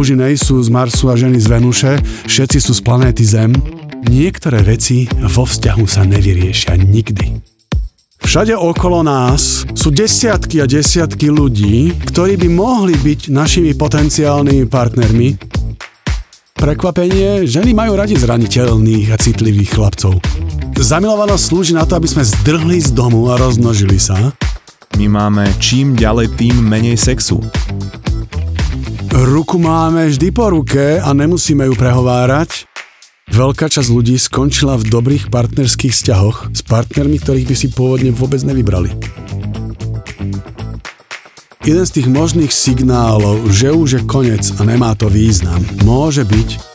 muži nejsú z Marsu a ženy z Venuše, všetci sú z planéty Zem. Niektoré veci vo vzťahu sa nevyriešia nikdy. Všade okolo nás sú desiatky a desiatky ľudí, ktorí by mohli byť našimi potenciálnymi partnermi. Prekvapenie, ženy majú radi zraniteľných a citlivých chlapcov. Zamilovanosť slúži na to, aby sme zdrhli z domu a rozmnožili sa. My máme čím ďalej, tým menej sexu. Ruku máme vždy po ruke a nemusíme ju prehovárať. Veľká časť ľudí skončila v dobrých partnerských vzťahoch s partnermi, ktorých by si pôvodne vôbec nevybrali. Jeden z tých možných signálov, že už je koniec a nemá to význam, môže byť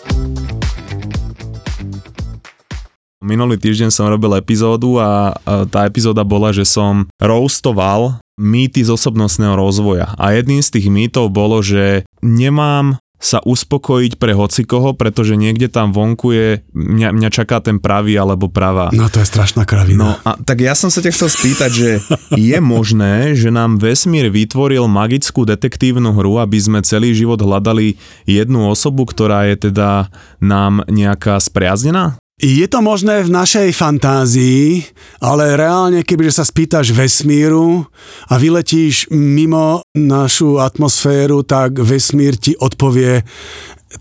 Minulý týždeň som robil epizódu a tá epizóda bola, že som roastoval mýty z osobnostného rozvoja. A jedným z tých mýtov bolo, že nemám sa uspokojiť pre hocikoho, pretože niekde tam vonku je, mňa, mňa čaká ten pravý alebo pravá. No to je strašná kravina. No a tak ja som sa ťa chcel spýtať, že je možné, že nám vesmír vytvoril magickú detektívnu hru, aby sme celý život hľadali jednu osobu, ktorá je teda nám nejaká spriaznená? Je to možné v našej fantázii, ale reálne, kebyže sa spýtaš vesmíru a vyletíš mimo našu atmosféru, tak vesmír ti odpovie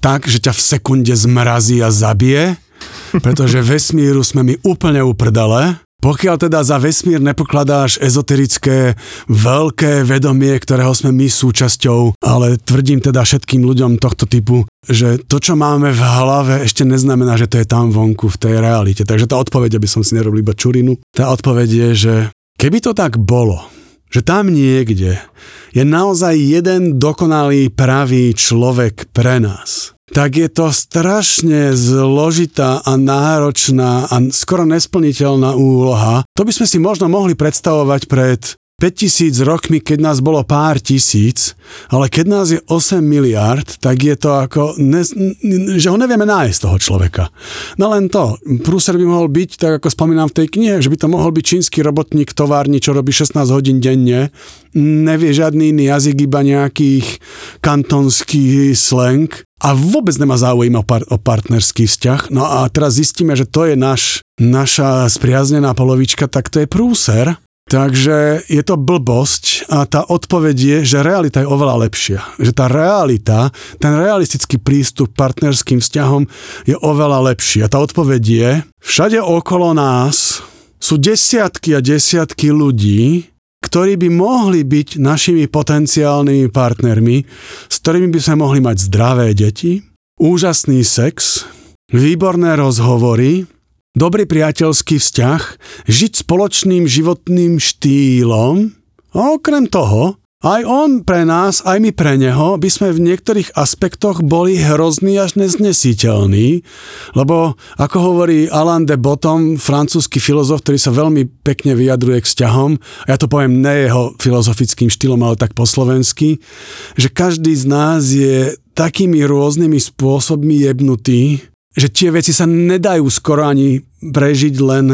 tak, že ťa v sekunde zmrazí a zabije, pretože vesmíru sme my úplne uprdale pokiaľ teda za vesmír nepokladáš ezoterické veľké vedomie, ktorého sme my súčasťou, ale tvrdím teda všetkým ľuďom tohto typu, že to, čo máme v hlave, ešte neznamená, že to je tam vonku v tej realite. Takže tá odpoveď, aby som si nerobil iba čurinu, tá odpoveď je, že keby to tak bolo, že tam niekde je naozaj jeden dokonalý pravý človek pre nás, tak je to strašne zložitá a náročná a skoro nesplniteľná úloha. To by sme si možno mohli predstavovať pred 5000 rokmi, keď nás bolo pár tisíc, ale keď nás je 8 miliard, tak je to ako, ne, že ho nevieme nájsť toho človeka. No len to, prúser by mohol byť, tak ako spomínam v tej knihe, že by to mohol byť čínsky robotník továrni, čo robí 16 hodín denne, nevie žiadny iný jazyk, iba nejakých kantonský slang a vôbec nemá záujem o, par- o partnerský vzťah. No a teraz zistíme, že to je naš, naša spriaznená polovička, tak to je prúser. Takže je to blbosť a tá odpoveď je, že realita je oveľa lepšia. Že tá realita, ten realistický prístup k partnerským vzťahom je oveľa lepší. A tá odpoveď je, všade okolo nás sú desiatky a desiatky ľudí, ktorí by mohli byť našimi potenciálnymi partnermi, s ktorými by sme mohli mať zdravé deti, úžasný sex, výborné rozhovory, dobrý priateľský vzťah, žiť spoločným životným štýlom? A okrem toho aj on pre nás, aj my pre neho by sme v niektorých aspektoch boli hrozný až neznesiteľní, lebo ako hovorí Alain de Botton, francúzsky filozof, ktorý sa veľmi pekne vyjadruje k vzťahom, ja to poviem ne jeho filozofickým štýlom, ale tak po slovensky, že každý z nás je takými rôznymi spôsobmi jebnutý, že tie veci sa nedajú skoro ani prežiť len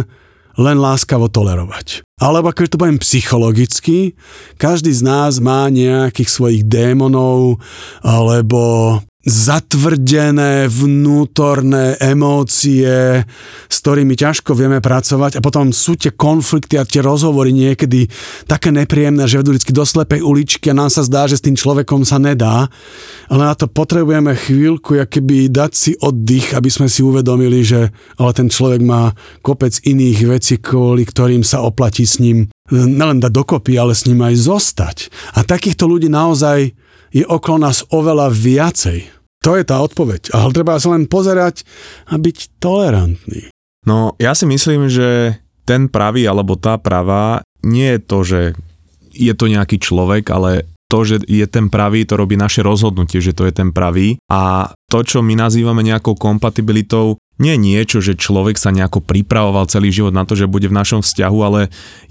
len láskavo tolerovať. Alebo keď to poviem psychologicky, každý z nás má nejakých svojich démonov alebo zatvrdené vnútorné emócie, s ktorými ťažko vieme pracovať a potom sú tie konflikty a tie rozhovory niekedy také nepríjemné, že vedú vždy do slepej uličky a nám sa zdá, že s tým človekom sa nedá, ale na to potrebujeme chvíľku keby dať si oddych, aby sme si uvedomili, že ale ten človek má kopec iných vecí, kvôli ktorým sa oplatí s ním nelen dať dokopy, ale s ním aj zostať. A takýchto ľudí naozaj je okolo nás oveľa viacej. To je tá odpoveď. Ale treba sa len pozerať a byť tolerantný. No, ja si myslím, že ten pravý alebo tá pravá nie je to, že je to nejaký človek, ale to, že je ten pravý, to robí naše rozhodnutie, že to je ten pravý. A to, čo my nazývame nejakou kompatibilitou, nie niečo, že človek sa nejako pripravoval celý život na to, že bude v našom vzťahu, ale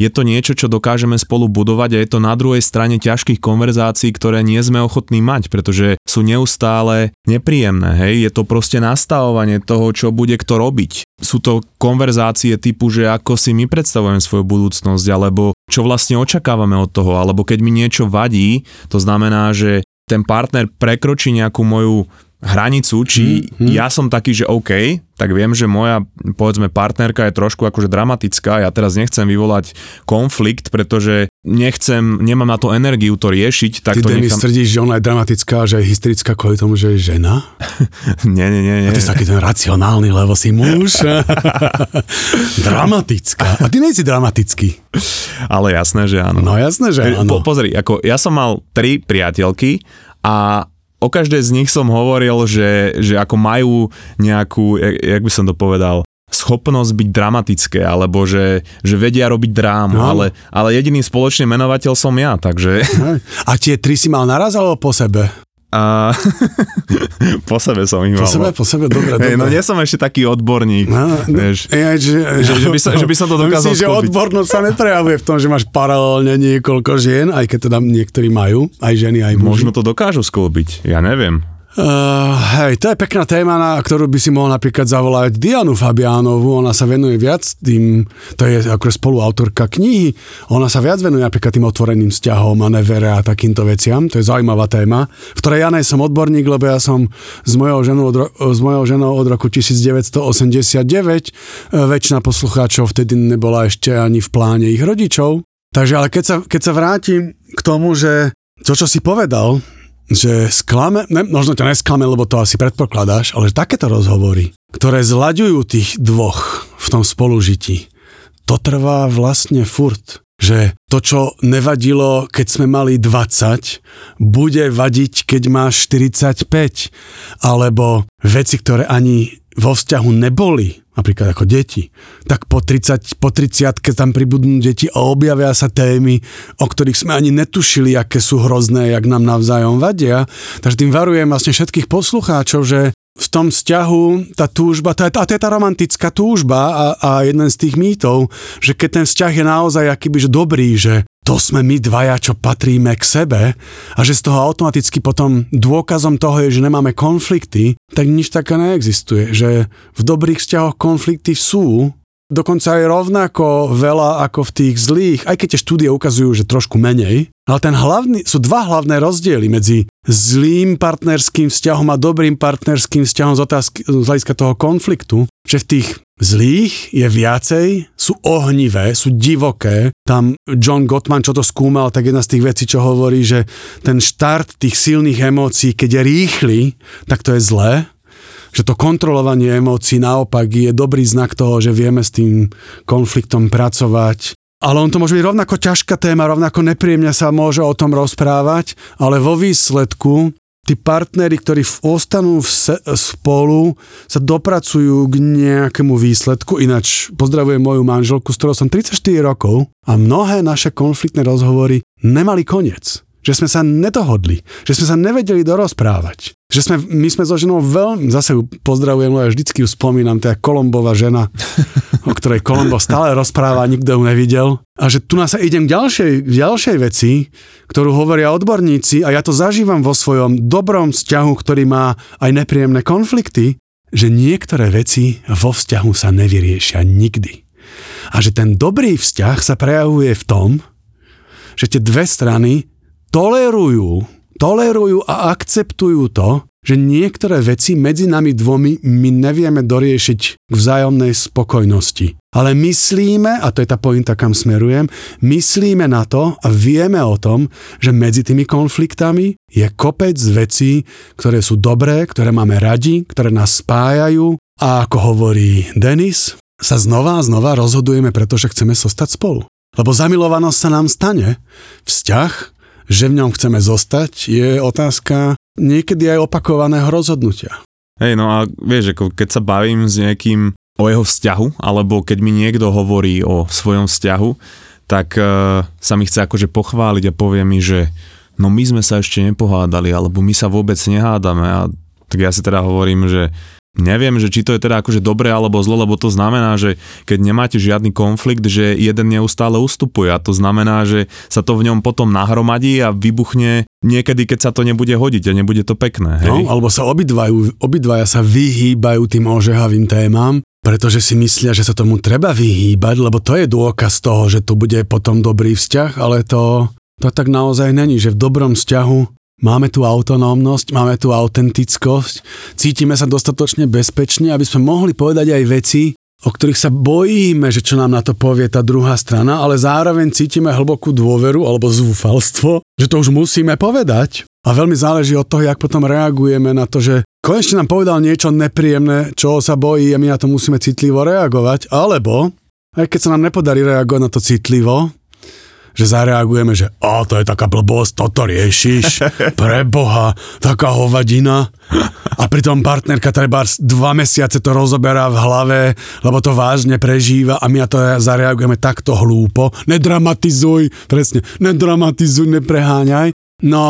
je to niečo, čo dokážeme spolu budovať a je to na druhej strane ťažkých konverzácií, ktoré nie sme ochotní mať, pretože sú neustále nepríjemné. Hej? Je to proste nastavovanie toho, čo bude kto robiť. Sú to konverzácie typu, že ako si my predstavujeme svoju budúcnosť, alebo čo vlastne očakávame od toho, alebo keď mi niečo vadí, to znamená, že ten partner prekročí nejakú moju hranicu, či mm, mm. ja som taký, že OK, tak viem, že moja, povedzme, partnerka je trošku akože dramatická, ja teraz nechcem vyvolať konflikt, pretože nechcem, nemám na to energiu to riešiť. Tak Ty to nechám... tvrdíš, že ona je dramatická, že je hysterická kvôli tomu, že je žena? nie, nie, nie, nie. A ty si taký ten racionálny, lebo si muž. dramatická. A ty nejsi dramatický. Ale jasné, že áno. No jasné, že áno. Po, pozri, ako ja som mal tri priateľky a o každej z nich som hovoril, že, že ako majú nejakú, jak, by som to povedal, schopnosť byť dramatické, alebo že, že vedia robiť drámu, no. ale, ale jediný spoločný menovateľ som ja, takže... A tie tri si mal naraz, alebo po sebe? A... po sebe som ich mal. Po sebe, po sebe, dobre, dobre. no nie som ešte taký odborník. No, no vieš, ja, že, že, že, by sa, že by som to dokázal Myslím, že odbornosť sa neprejavuje v tom, že máš paralelne niekoľko žien, aj keď teda niektorí majú, aj ženy, aj muži. Možno to dokážu sklbiť, ja neviem. Uh, hej, to je pekná téma, na ktorú by si mohol napríklad zavolať Dianu Fabiánovu, ona sa venuje viac tým, to je ako spoluautorka knihy, ona sa viac venuje napríklad tým otvoreným vzťahom a nevere a takýmto veciam, to je zaujímavá téma, v ktorej ja nej som odborník, lebo ja som s mojou ženou od, s mojou ženou od roku 1989, väčšina poslucháčov vtedy nebola ešte ani v pláne ich rodičov, takže ale keď sa, keď sa vrátim k tomu, že to, čo si povedal, že sklame, ne, možno ťa nesklame, lebo to asi predpokladáš, ale takéto rozhovory, ktoré zlaďujú tých dvoch v tom spolužití, to trvá vlastne furt. Že to, čo nevadilo, keď sme mali 20, bude vadiť, keď máš 45. Alebo veci, ktoré ani vo vzťahu neboli, napríklad ako deti, tak po 30, po 30 keď tam pribudnú deti a objavia sa témy, o ktorých sme ani netušili, aké sú hrozné, jak nám navzájom vadia. Takže tým varujem vlastne všetkých poslucháčov, že v tom vzťahu tá túžba, tá, tá, je tá romantická túžba a, a jeden z tých mýtov, že keď ten vzťah je naozaj akýby dobrý, že to sme my dvaja, čo patríme k sebe a že z toho automaticky potom dôkazom toho je, že nemáme konflikty, tak nič také neexistuje. Že v dobrých vzťahoch konflikty sú, dokonca aj rovnako veľa ako v tých zlých, aj keď tie štúdie ukazujú, že trošku menej. Ale ten hlavný, sú dva hlavné rozdiely medzi zlým partnerským vzťahom a dobrým partnerským vzťahom z, otázky, z hľadiska toho konfliktu, že v tých Zlých je viacej, sú ohnivé, sú divoké. Tam John Gottman, čo to skúmal, tak jedna z tých vecí, čo hovorí, že ten štart tých silných emócií, keď je rýchly, tak to je zlé. Že to kontrolovanie emócií naopak je dobrý znak toho, že vieme s tým konfliktom pracovať. Ale on to môže byť rovnako ťažká téma, rovnako nepríjemne sa môže o tom rozprávať, ale vo výsledku tí partnery, ktorí ostanú se, spolu, sa dopracujú k nejakému výsledku. Ináč pozdravujem moju manželku, s ktorou som 34 rokov a mnohé naše konfliktné rozhovory nemali koniec že sme sa nedohodli, že sme sa nevedeli dorozprávať. Že sme, my sme so ženou veľmi, zase ju pozdravujem, ja vždycky ju spomínam, je Kolombová žena, o ktorej Kolombo stále rozpráva, nikto ju nevidel. A že tu nás sa idem k ďalšej, ďalšej veci, ktorú hovoria odborníci a ja to zažívam vo svojom dobrom vzťahu, ktorý má aj nepríjemné konflikty, že niektoré veci vo vzťahu sa nevyriešia nikdy. A že ten dobrý vzťah sa prejavuje v tom, že tie dve strany tolerujú, tolerujú a akceptujú to, že niektoré veci medzi nami dvomi my nevieme doriešiť k vzájomnej spokojnosti. Ale myslíme, a to je tá pointa, kam smerujem, myslíme na to a vieme o tom, že medzi tými konfliktami je kopec vecí, ktoré sú dobré, ktoré máme radi, ktoré nás spájajú a ako hovorí Denis, sa znova a znova rozhodujeme, pretože chceme zostať spolu. Lebo zamilovanosť sa nám stane. Vzťah že v ňom chceme zostať, je otázka niekedy aj opakovaného rozhodnutia. Hej, no a vieš, ako keď sa bavím s nejakým o jeho vzťahu, alebo keď mi niekto hovorí o svojom vzťahu, tak uh, sa mi chce akože pochváliť a povie mi, že no my sme sa ešte nepohádali, alebo my sa vôbec nehádame a tak ja si teda hovorím, že Neviem, že či to je teda akože dobre alebo zlo, lebo to znamená, že keď nemáte žiadny konflikt, že jeden neustále ustupuje a to znamená, že sa to v ňom potom nahromadí a vybuchne niekedy, keď sa to nebude hodiť a nebude to pekné. Hej? No, alebo sa obidvajú, obidvaja sa vyhýbajú tým ožehavým témam, pretože si myslia, že sa tomu treba vyhýbať, lebo to je dôkaz toho, že tu bude potom dobrý vzťah, ale to, to tak naozaj není, že v dobrom vzťahu Máme tu autonómnosť, máme tu autentickosť, cítime sa dostatočne bezpečne, aby sme mohli povedať aj veci, o ktorých sa bojíme, že čo nám na to povie tá druhá strana, ale zároveň cítime hlbokú dôveru alebo zúfalstvo, že to už musíme povedať. A veľmi záleží od toho, jak potom reagujeme na to, že konečne nám povedal niečo nepríjemné, čo sa bojí a my na to musíme citlivo reagovať, alebo aj keď sa nám nepodarí reagovať na to citlivo, že zareagujeme, že a to je taká blbosť, toto riešiš, preboha, taká hovadina. A pritom partnerka treba dva mesiace to rozoberá v hlave, lebo to vážne prežíva a my na to zareagujeme takto hlúpo. Nedramatizuj, presne, nedramatizuj, nepreháňaj. No,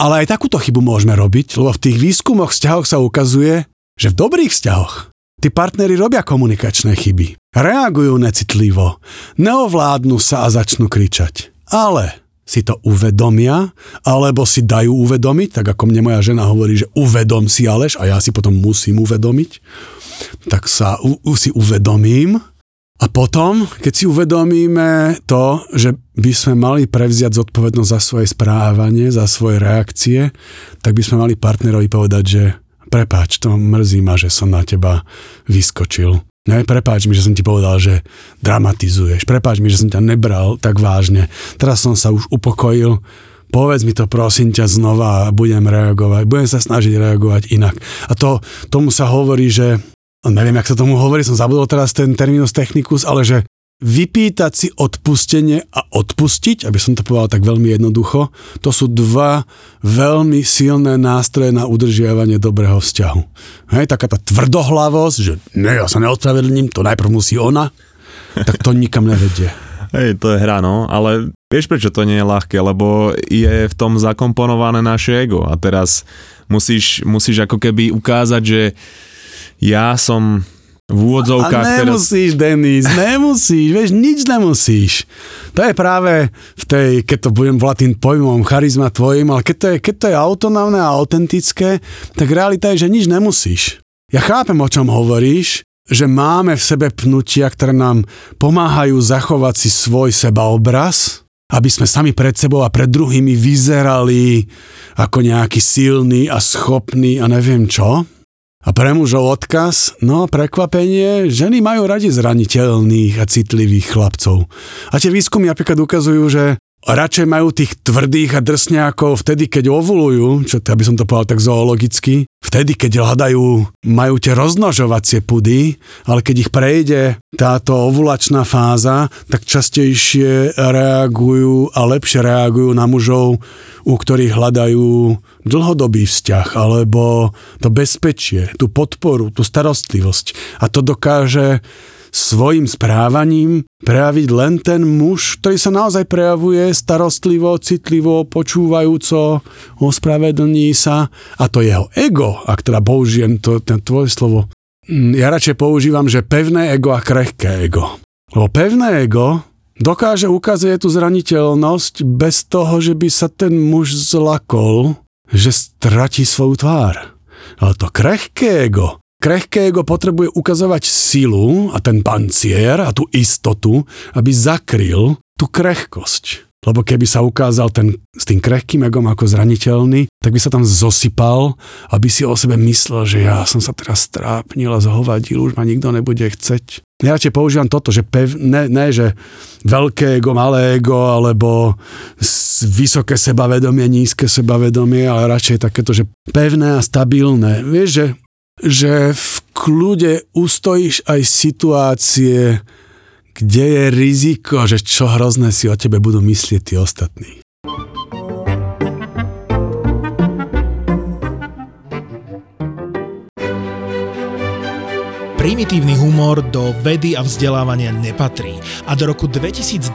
ale aj takúto chybu môžeme robiť, lebo v tých výskumoch vzťahoch sa ukazuje, že v dobrých vzťahoch tí partnery robia komunikačné chyby. Reagujú necitlivo, neovládnu sa a začnú kričať. Ale si to uvedomia, alebo si dajú uvedomiť, tak ako mne moja žena hovorí, že uvedom si Aleš a ja si potom musím uvedomiť, tak sa u, u, si uvedomím a potom, keď si uvedomíme to, že by sme mali prevziať zodpovednosť za svoje správanie, za svoje reakcie, tak by sme mali partnerovi povedať, že prepáč, to mrzí ma, že som na teba vyskočil. Ne, prepáč mi, že som ti povedal, že dramatizuješ. Prepáč mi, že som ťa nebral tak vážne. Teraz som sa už upokojil. Povedz mi to prosím ťa znova a budem reagovať. Budem sa snažiť reagovať inak. A to, tomu sa hovorí, že neviem, jak sa tomu hovorí, som zabudol teraz ten terminus technicus, ale že vypýtať si odpustenie a odpustiť, aby som to povedal tak veľmi jednoducho, to sú dva veľmi silné nástroje na udržiavanie dobrého vzťahu. Hej, taká tá tvrdohlavosť, že ne, ja sa neospravedlním, to najprv musí ona, tak to nikam nevedie. Hej, to je hra, no, ale vieš prečo to nie je ľahké, lebo je v tom zakomponované naše ego a teraz musíš, musíš ako keby ukázať, že ja som v úvodzovkách. A nemusíš, teraz... Denis, nemusíš, vieš, nič nemusíš. To je práve v tej, keď to budem volať tým pojmom charizma tvojim, ale keď to je, keď to je autonómne a autentické, tak realita je, že nič nemusíš. Ja chápem, o čom hovoríš, že máme v sebe pnutia, ktoré nám pomáhajú zachovať si svoj sebaobraz, aby sme sami pred sebou a pred druhými vyzerali ako nejaký silný a schopný a neviem čo. A pre mužov odkaz, no prekvapenie, ženy majú radi zraniteľných a citlivých chlapcov. A tie výskumy napríklad ukazujú, že radšej majú tých tvrdých a drsňákov vtedy, keď ovulujú, čo aby som to povedal tak zoologicky, vtedy, keď hľadajú, majú tie roznožovacie pudy, ale keď ich prejde táto ovulačná fáza, tak častejšie reagujú a lepšie reagujú na mužov, u ktorých hľadajú dlhodobý vzťah, alebo to bezpečie, tú podporu, tú starostlivosť. A to dokáže svojim správaním prejaviť len ten muž, ktorý sa naozaj prejavuje starostlivo, citlivo, počúvajúco, ospravedlní sa a to jeho ego, ak teda použijem to, ten tvoje slovo, mm, ja radšej používam, že pevné ego a krehké ego. Lebo pevné ego dokáže ukázať tú zraniteľnosť bez toho, že by sa ten muž zlakol, že stratí svoju tvár. Ale to krehké ego potrebuje ukazovať silu a ten pancier a tú istotu, aby zakryl tú krehkosť. Lebo keby sa ukázal ten, s tým krehkým egom ako zraniteľný, tak by sa tam zosypal, aby si o sebe myslel, že ja som sa teraz strápnil a zhovadil, už ma nikto nebude chceť. Ja radšej používam toto, že pev, ne, ne, že veľké ego, malé ego, alebo vysoké sebavedomie, nízke sebavedomie, ale radšej takéto, že pevné a stabilné. Vieš, že že v kľude ustojíš aj situácie, kde je riziko, že čo hrozné si o tebe budú myslieť tí ostatní. Primitívny humor do vedy a vzdelávania nepatrí a do roku 2021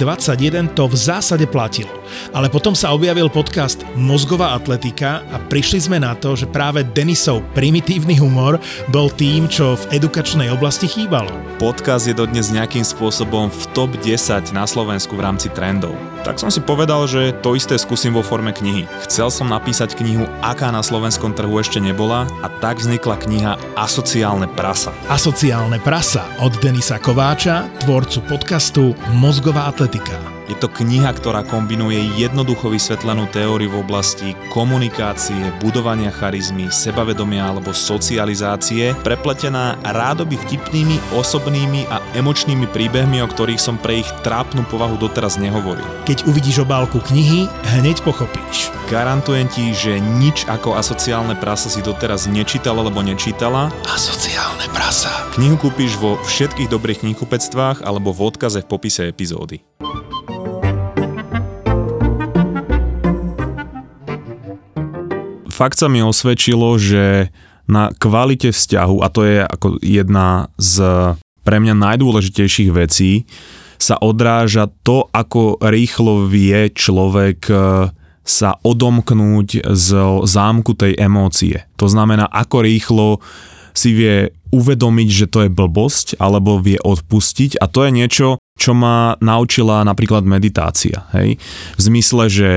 to v zásade platilo. Ale potom sa objavil podcast Mozgová atletika a prišli sme na to, že práve Denisov primitívny humor bol tým, čo v edukačnej oblasti chýbalo. Podcast je dodnes nejakým spôsobom v top 10 na Slovensku v rámci trendov. Tak som si povedal, že to isté skúsim vo forme knihy. Chcel som napísať knihu, aká na slovenskom trhu ešte nebola a tak vznikla kniha Asociálne prasa. Asociálne prasa od Denisa Kováča, tvorcu podcastu Mozgová atletika. Je to kniha, ktorá kombinuje jednoducho vysvetlenú teóriu v oblasti komunikácie, budovania charizmy, sebavedomia alebo socializácie, prepletená rádoby vtipnými, osobnými a emočnými príbehmi, o ktorých som pre ich trápnu povahu doteraz nehovoril. Keď uvidíš obálku knihy, hneď pochopíš. Garantujem ti, že nič ako asociálne prasa si doteraz nečítal alebo nečítala. Asociálne prasa. Knihu kúpiš vo všetkých dobrých knihkupectvách alebo v odkaze v popise epizódy. Fakt sa mi osvedčilo, že na kvalite vzťahu, a to je ako jedna z pre mňa najdôležitejších vecí, sa odráža to, ako rýchlo vie človek e, sa odomknúť z zámku tej emócie. To znamená, ako rýchlo si vie uvedomiť, že to je blbosť, alebo vie odpustiť a to je niečo, čo ma naučila napríklad meditácia. Hej? V zmysle, že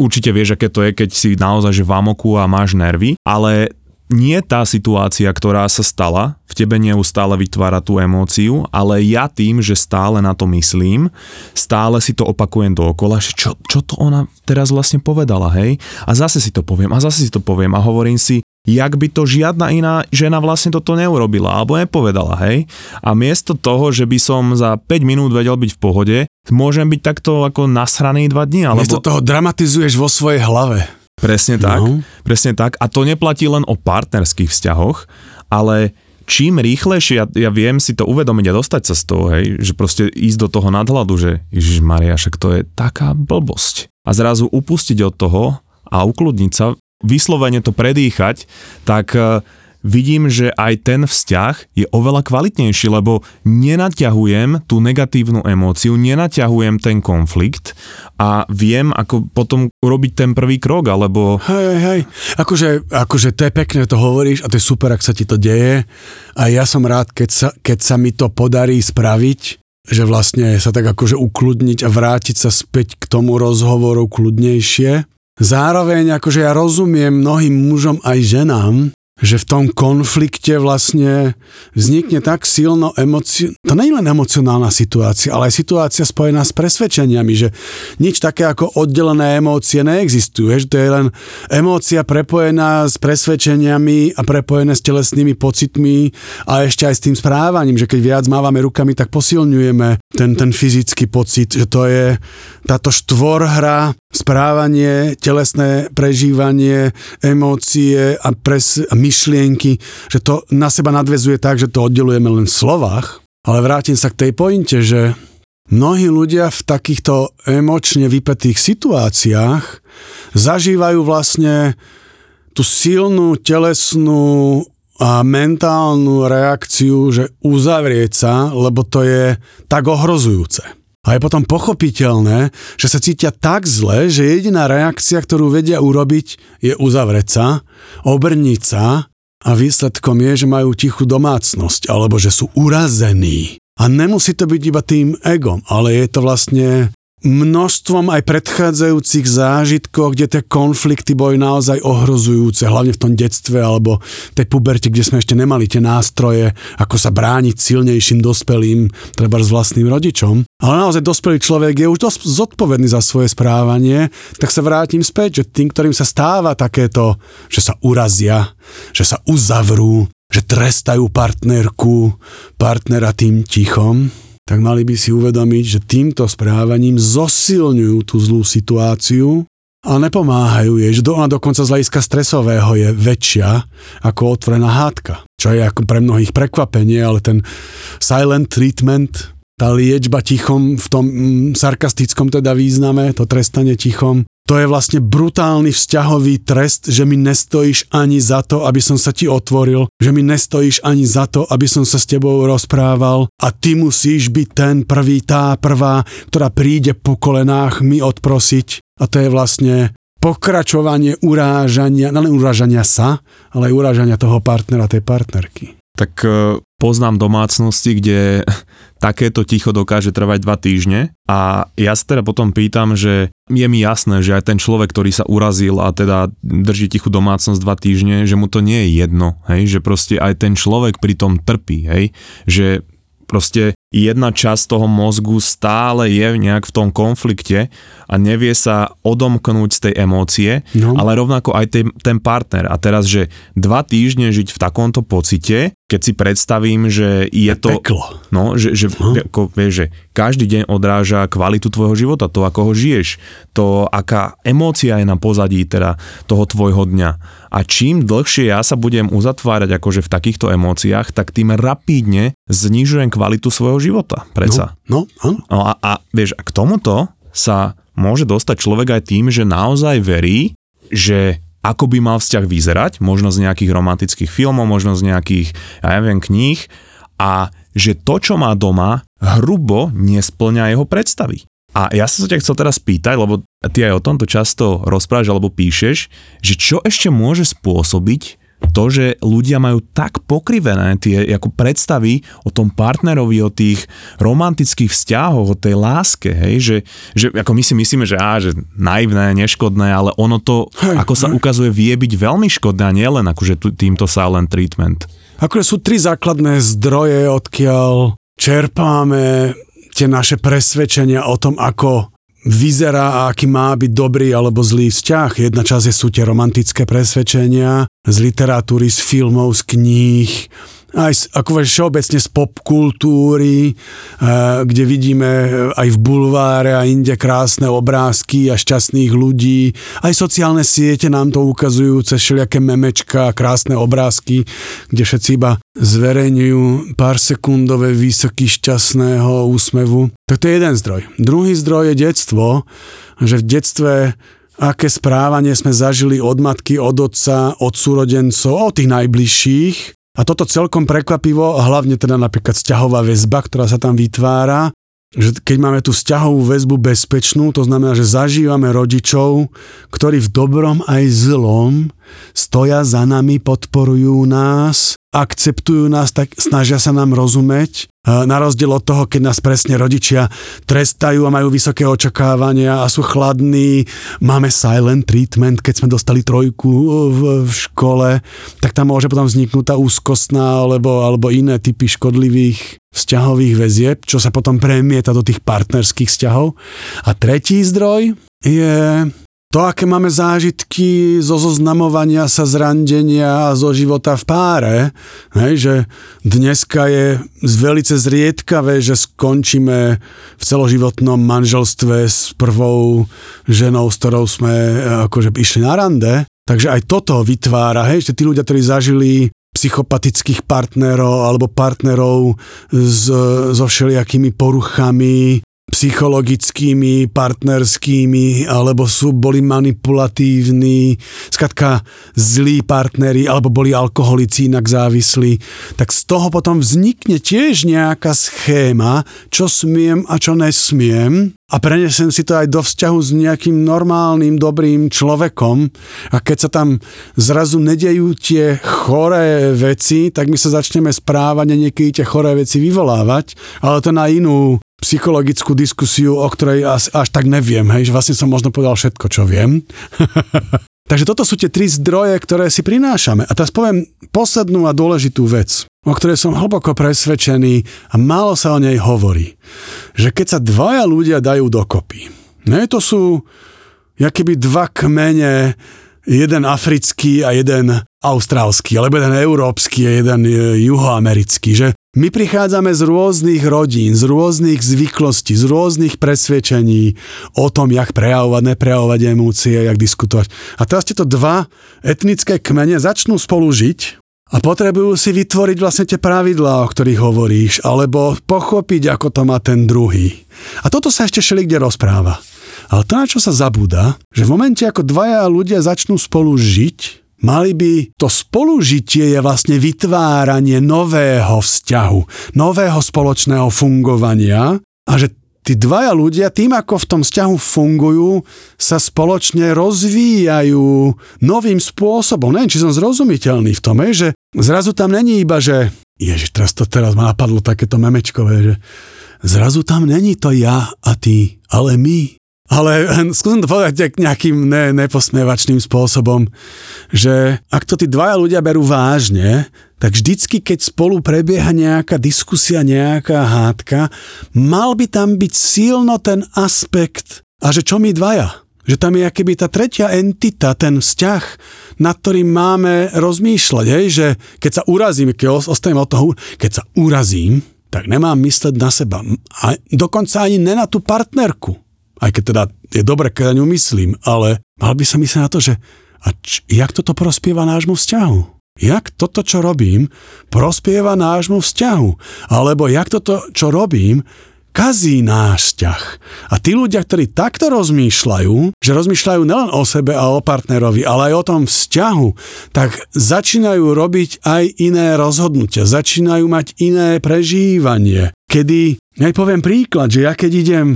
určite vieš, aké to je, keď si naozaj že v amoku a máš nervy, ale nie tá situácia, ktorá sa stala, v tebe neustále vytvára tú emóciu, ale ja tým, že stále na to myslím, stále si to opakujem dookola, že čo, čo to ona teraz vlastne povedala, hej? A zase si to poviem, a zase si to poviem a hovorím si, jak by to žiadna iná žena vlastne toto neurobila alebo nepovedala, hej? A miesto toho, že by som za 5 minút vedel byť v pohode, môžem byť takto ako nasraný 2 dní, alebo... Miesto toho dramatizuješ vo svojej hlave. Presne tak, no. presne tak. A to neplatí len o partnerských vzťahoch, ale čím rýchlejšie ja, ja viem si to uvedomiť a dostať sa z toho, hej, že proste ísť do toho nadhľadu, že Ježiš Maria, však to je taká blbosť. A zrazu upustiť od toho a ukludniť sa, vyslovene to predýchať, tak e, vidím, že aj ten vzťah je oveľa kvalitnejší, lebo nenaťahujem tú negatívnu emóciu, nenaťahujem ten konflikt a viem, ako potom urobiť ten prvý krok, alebo... Hej, hej, hej. Akože, akože to je pekné, to hovoríš a to je super, ak sa ti to deje a ja som rád, keď sa, keď sa mi to podarí spraviť, že vlastne sa tak akože ukludniť a vrátiť sa späť k tomu rozhovoru kľudnejšie Zároveň akože ja rozumiem mnohým mužom aj ženám, že v tom konflikte vlastne vznikne tak silno emoci... To nie je len emocionálna situácia, ale aj situácia spojená s presvedčeniami, že nič také ako oddelené emócie neexistuje, že to je len emócia prepojená s presvedčeniami a prepojené s telesnými pocitmi a ešte aj s tým správaním, že keď viac mávame rukami, tak posilňujeme ten, ten fyzický pocit, že to je táto štvorhra, správanie, telesné prežívanie, emócie a, pres, a my myšlienky, že to na seba nadvezuje tak, že to oddelujeme len v slovách. Ale vrátim sa k tej pointe, že mnohí ľudia v takýchto emočne vypetých situáciách zažívajú vlastne tú silnú telesnú a mentálnu reakciu, že uzavrieť sa, lebo to je tak ohrozujúce. A je potom pochopiteľné, že sa cítia tak zle, že jediná reakcia, ktorú vedia urobiť, je uzavrieť sa, obrniť sa a výsledkom je, že majú tichú domácnosť alebo že sú urazení. A nemusí to byť iba tým egom, ale je to vlastne množstvom aj predchádzajúcich zážitkov, kde tie konflikty boli naozaj ohrozujúce, hlavne v tom detstve alebo tej puberte, kde sme ešte nemali tie nástroje, ako sa brániť silnejším dospelým, treba s vlastným rodičom. Ale naozaj dospelý človek je už dosť zodpovedný za svoje správanie, tak sa vrátim späť, že tým, ktorým sa stáva takéto, že sa urazia, že sa uzavrú, že trestajú partnerku, partnera tým tichom, tak mali by si uvedomiť, že týmto správaním zosilňujú tú zlú situáciu a nepomáhajú jej, že ona dokonca z hľadiska stresového je väčšia ako otvorená hádka. Čo je ako pre mnohých prekvapenie, ale ten silent treatment, tá liečba tichom v tom mm, sarkastickom teda význame, to trestanie tichom, to je vlastne brutálny vzťahový trest, že mi nestojíš ani za to, aby som sa ti otvoril, že mi nestojíš ani za to, aby som sa s tebou rozprával a ty musíš byť ten prvý, tá prvá, ktorá príde po kolenách mi odprosiť. A to je vlastne pokračovanie urážania, nelen urážania sa, ale aj urážania toho partnera, tej partnerky. Tak e, poznám domácnosti, kde takéto ticho dokáže trvať dva týždne a ja sa teda potom pýtam, že je mi jasné, že aj ten človek, ktorý sa urazil a teda drží tichú domácnosť dva týždne, že mu to nie je jedno, hej, že proste aj ten človek pri tom trpí, hej, že proste jedna časť toho mozgu stále je nejak v tom konflikte a nevie sa odomknúť z tej emócie, no. ale rovnako aj ten, ten partner. A teraz, že dva týždne žiť v takomto pocite, keď si predstavím, že je to... Peklo. No, že, že, no. ako, vieš, že každý deň odráža kvalitu tvojho života, to ako ho žiješ, to aká emócia je na pozadí teda toho tvojho dňa. A čím dlhšie ja sa budem uzatvárať akože v takýchto emóciách, tak tým rapídne znižujem kvalitu svojho života. Preca. No, no, no a, a vieš, a k tomuto sa môže dostať človek aj tým, že naozaj verí, že ako by mal vzťah vyzerať, možno z nejakých romantických filmov, možno z nejakých, ja neviem, kníh a že to, čo má doma, hrubo nesplňa jeho predstavy. A ja sa ťa chcel teraz spýtať, lebo ty aj o tomto často rozprávaš alebo píšeš, že čo ešte môže spôsobiť to, že ľudia majú tak pokrivené tie ako predstavy o tom partnerovi, o tých romantických vzťahoch, o tej láske, hej, že, že ako my si myslíme, že, á, že naivné, neškodné, ale ono to, ako sa ukazuje, vie byť veľmi škodné a nielen akože týmto silent treatment. Akože sú tri základné zdroje, odkiaľ čerpáme tie naše presvedčenia o tom, ako vyzerá a aký má byť dobrý alebo zlý vzťah. Jedna časť sú tie romantické presvedčenia z literatúry, z filmov, z kníh, aj ako všeobecne z popkultúry, eh, kde vidíme aj v bulváre a inde krásne obrázky a šťastných ľudí. Aj sociálne siete nám to ukazujú cez všelijaké memečka krásne obrázky, kde všetci iba zverejňujú pár sekundové výsoky šťastného úsmevu. Tak to je jeden zdroj. Druhý zdroj je detstvo, že v detstve aké správanie sme zažili od matky, od otca, od súrodencov, od tých najbližších a toto celkom prekvapivo, hlavne teda napríklad vzťahová väzba, ktorá sa tam vytvára, že keď máme tú vzťahovú väzbu bezpečnú, to znamená, že zažívame rodičov, ktorí v dobrom aj zlom stoja za nami, podporujú nás, akceptujú nás, tak snažia sa nám rozumieť. Na rozdiel od toho, keď nás presne rodičia trestajú a majú vysoké očakávania a sú chladní, máme silent treatment, keď sme dostali trojku v, v škole, tak tam môže potom vzniknúť tá úzkostná alebo, alebo iné typy škodlivých vzťahových väzieb, čo sa potom premieta do tých partnerských vzťahov. A tretí zdroj je to, aké máme zážitky zo zoznamovania sa zrandenia a zo života v páre, hej, že dneska je velice zriedkavé, že skončíme v celoživotnom manželstve s prvou ženou, s ktorou sme e, akože išli na rande. Takže aj toto vytvára, hej, že tí ľudia, ktorí zažili psychopatických partnerov alebo partnerov s, so všelijakými poruchami, psychologickými, partnerskými, alebo sú, boli manipulatívni, skratka zlí partneri, alebo boli alkoholici inak závislí, tak z toho potom vznikne tiež nejaká schéma, čo smiem a čo nesmiem a prenesem si to aj do vzťahu s nejakým normálnym, dobrým človekom a keď sa tam zrazu nedejú tie choré veci, tak my sa začneme správať a niekedy tie choré veci vyvolávať, ale to na inú psychologickú diskusiu, o ktorej až, až tak neviem, hej, že vlastne som možno povedal všetko, čo viem. Takže toto sú tie tri zdroje, ktoré si prinášame. A teraz poviem poslednú a dôležitú vec, o ktorej som hlboko presvedčený a málo sa o nej hovorí. Že keď sa dvaja ľudia dajú dokopy, ne, to sú keby dva kmene, jeden africký a jeden austrálsky, alebo jeden európsky jeden e, juhoamerický, že my prichádzame z rôznych rodín, z rôznych zvyklostí, z rôznych presvedčení o tom, jak prejavovať, neprejavovať emócie, jak diskutovať. A teraz tieto dva etnické kmene začnú spolu žiť a potrebujú si vytvoriť vlastne tie pravidlá, o ktorých hovoríš, alebo pochopiť, ako to má ten druhý. A toto sa ešte všelikde rozpráva. Ale to, na čo sa zabúda, že v momente, ako dvaja ľudia začnú spolu žiť, Mali by to spolužitie je vlastne vytváranie nového vzťahu, nového spoločného fungovania a že tí dvaja ľudia tým, ako v tom vzťahu fungujú, sa spoločne rozvíjajú novým spôsobom. Neviem, či som zrozumiteľný v tom, že zrazu tam není iba, že ježiš, teraz to teraz ma napadlo takéto memečkové, že zrazu tam není to ja a ty, ale my. Ale skúsim to povedať nejakým ne, neposmievačným spôsobom, že ak to tí dvaja ľudia berú vážne, tak vždycky, keď spolu prebieha nejaká diskusia, nejaká hádka, mal by tam byť silno ten aspekt, a že čo my dvaja? Že tam je akéby tá tretia entita, ten vzťah, nad ktorým máme rozmýšľať, hej? že keď sa urazím, keď ostanem od toho, keď sa urazím, tak nemám mysleť na seba. A dokonca ani ne na tú partnerku. Aj keď teda je dobre, keď na ňu myslím, ale mal by sa myslieť na to, že a č- jak toto prospieva nášmu vzťahu? jak toto, čo robím, prospieva nášmu vzťahu. Alebo jak toto, čo robím, kazí náš vzťah. A tí ľudia, ktorí takto rozmýšľajú, že rozmýšľajú nielen o sebe a o partnerovi, ale aj o tom vzťahu, tak začínajú robiť aj iné rozhodnutia, začínajú mať iné prežívanie. Kedy, ja poviem príklad, že ja keď idem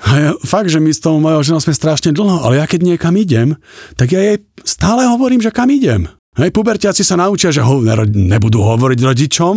a ja, fakt, že my s tou mojou ženou sme strašne dlho, ale ja keď niekam idem, tak ja jej stále hovorím, že kam idem. Hej, pubertiaci sa naučia, že ho, nebudú hovoriť rodičom,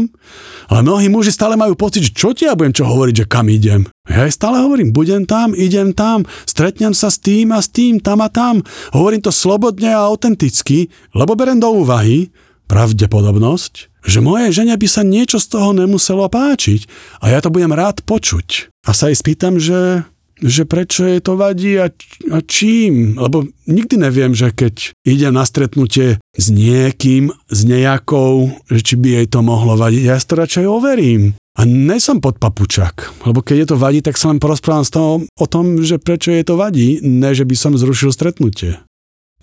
ale mnohí muži stále majú pocit, že čo ti ja budem čo hovoriť, že kam idem. Ja stále hovorím, budem tam, idem tam, stretnem sa s tým a s tým, tam a tam. Hovorím to slobodne a autenticky, lebo berem do úvahy pravdepodobnosť, že moje žene by sa niečo z toho nemuselo páčiť a ja to budem rád počuť. A sa jej spýtam, že že prečo je to vadí a, a čím. Lebo nikdy neviem, že keď idem na stretnutie s niekým, s nejakou, že či by jej to mohlo vadiť. Ja to radšej overím. A nesom pod papučak, lebo keď je to vadí, tak sa len porozprávam s toho, o tom, že prečo je to vadí, ne že by som zrušil stretnutie.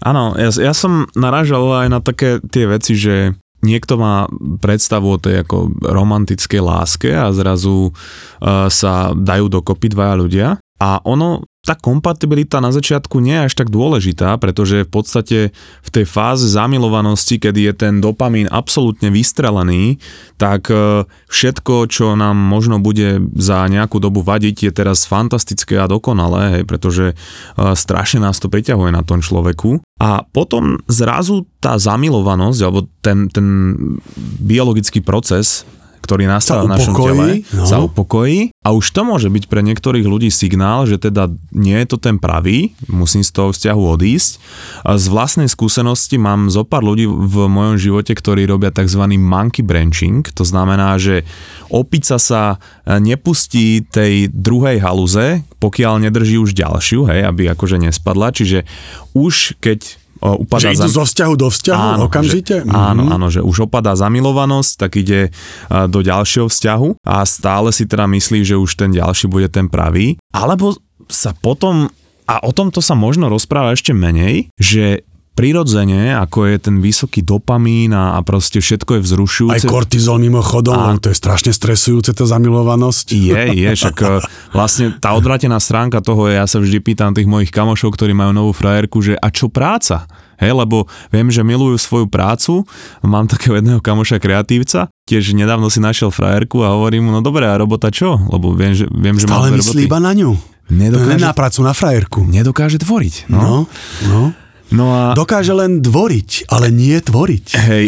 Áno, ja, ja som naražal aj na také tie veci, že niekto má predstavu o tej ako romantickej láske a zrazu uh, sa dajú dokopy dvaja ľudia a ono, tá kompatibilita na začiatku nie je až tak dôležitá, pretože v podstate v tej fáze zamilovanosti, kedy je ten dopamín absolútne vystrelený, tak e, všetko, čo nám možno bude za nejakú dobu vadiť, je teraz fantastické a dokonalé, hej, pretože e, strašne nás to priťahuje na tom človeku. A potom zrazu tá zamilovanosť, alebo ten, ten biologický proces ktorý nastáva v našom tele, no. sa upokojí a už to môže byť pre niektorých ľudí signál, že teda nie je to ten pravý, musím z toho vzťahu odísť. A z vlastnej skúsenosti mám zo pár ľudí v mojom živote, ktorí robia tzv. monkey branching, to znamená, že opica sa nepustí tej druhej haluze, pokiaľ nedrží už ďalšiu, hej, aby akože nespadla, čiže už keď upadá... Že idú zo vzťahu do vzťahu áno, okamžite? Že, mm-hmm. Áno, áno, že už opadá zamilovanosť, tak ide do ďalšieho vzťahu a stále si teda myslí, že už ten ďalší bude ten pravý. Alebo sa potom a o tomto sa možno rozpráva ešte menej, že prirodzene, ako je ten vysoký dopamín a, a proste všetko je vzrušujúce. Aj kortizol mimochodom, a... to je strašne stresujúce, tá zamilovanosť. Je, je, však e, vlastne tá odvratená stránka toho je, ja sa vždy pýtam tých mojich kamošov, ktorí majú novú frajerku, že a čo práca? Hej, lebo viem, že milujú svoju prácu. Mám takého jedného kamoša kreatívca, tiež nedávno si našiel frajerku a hovorím mu, no dobré, a robota čo? Lebo viem, že, viem, že Stále myslí iba na ňu. Nedokáže, na prácu, na frajerku. Nedokáže tvoriť. No, no. no. No a... Dokáže len dvoriť, ale nie tvoriť. Hej.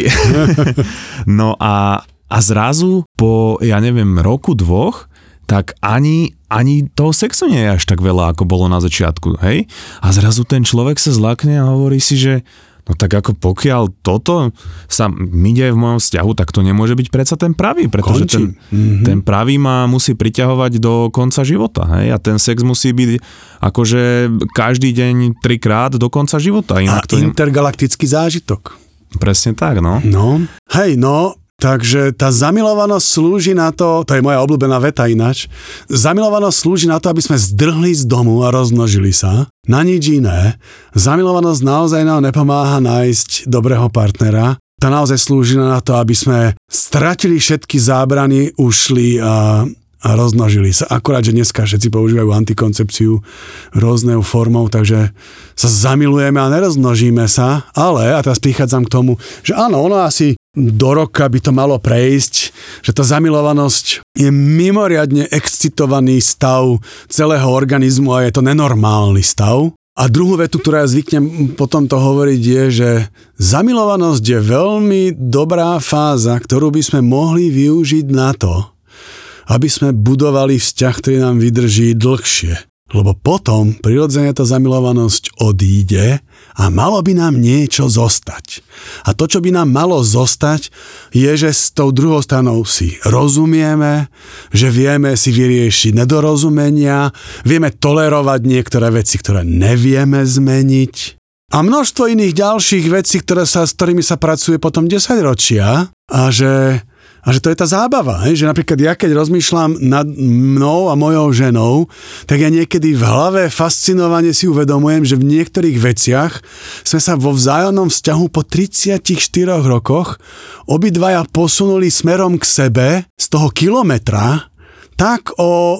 no a, a zrazu po, ja neviem, roku, dvoch, tak ani, ani toho sexu nie je až tak veľa, ako bolo na začiatku, hej? A zrazu ten človek sa zlakne a hovorí si, že No tak ako pokiaľ toto sa mi deje v mojom vzťahu, tak to nemôže byť predsa ten pravý, pretože ten, mm-hmm. ten pravý ma musí priťahovať do konca života. Hej? A ten sex musí byť akože každý deň trikrát do konca života. Inak a to intergalaktický zážitok. Presne tak, no. No, hej, no, Takže tá zamilovanosť slúži na to, to je moja obľúbená veta ináč, zamilovanosť slúži na to, aby sme zdrhli z domu a rozmnožili sa. Na nič iné. Zamilovanosť naozaj nám nepomáha nájsť dobrého partnera. Tá naozaj slúži na to, aby sme stratili všetky zábrany, ušli a, a rozmnožili sa. Akurát, že dneska všetci používajú antikoncepciu rôznou formou, takže sa zamilujeme a nerozmnožíme sa, ale, a teraz prichádzam k tomu, že áno, ono asi do roka by to malo prejsť, že tá zamilovanosť je mimoriadne excitovaný stav celého organizmu a je to nenormálny stav. A druhú vetu, ktorá ja zvyknem potom to hovoriť, je, že zamilovanosť je veľmi dobrá fáza, ktorú by sme mohli využiť na to, aby sme budovali vzťah, ktorý nám vydrží dlhšie. lebo potom prirodzene tá zamilovanosť odíde a malo by nám niečo zostať. A to, čo by nám malo zostať, je, že s tou druhou stranou si rozumieme, že vieme si vyriešiť nedorozumenia, vieme tolerovať niektoré veci, ktoré nevieme zmeniť a množstvo iných ďalších vecí, ktoré sa, s ktorými sa pracuje potom 10 ročia a že a že to je tá zábava, hej? že napríklad ja keď rozmýšľam nad mnou a mojou ženou, tak ja niekedy v hlave fascinovane si uvedomujem, že v niektorých veciach sme sa vo vzájomnom vzťahu po 34 rokoch obidvaja posunuli smerom k sebe z toho kilometra tak o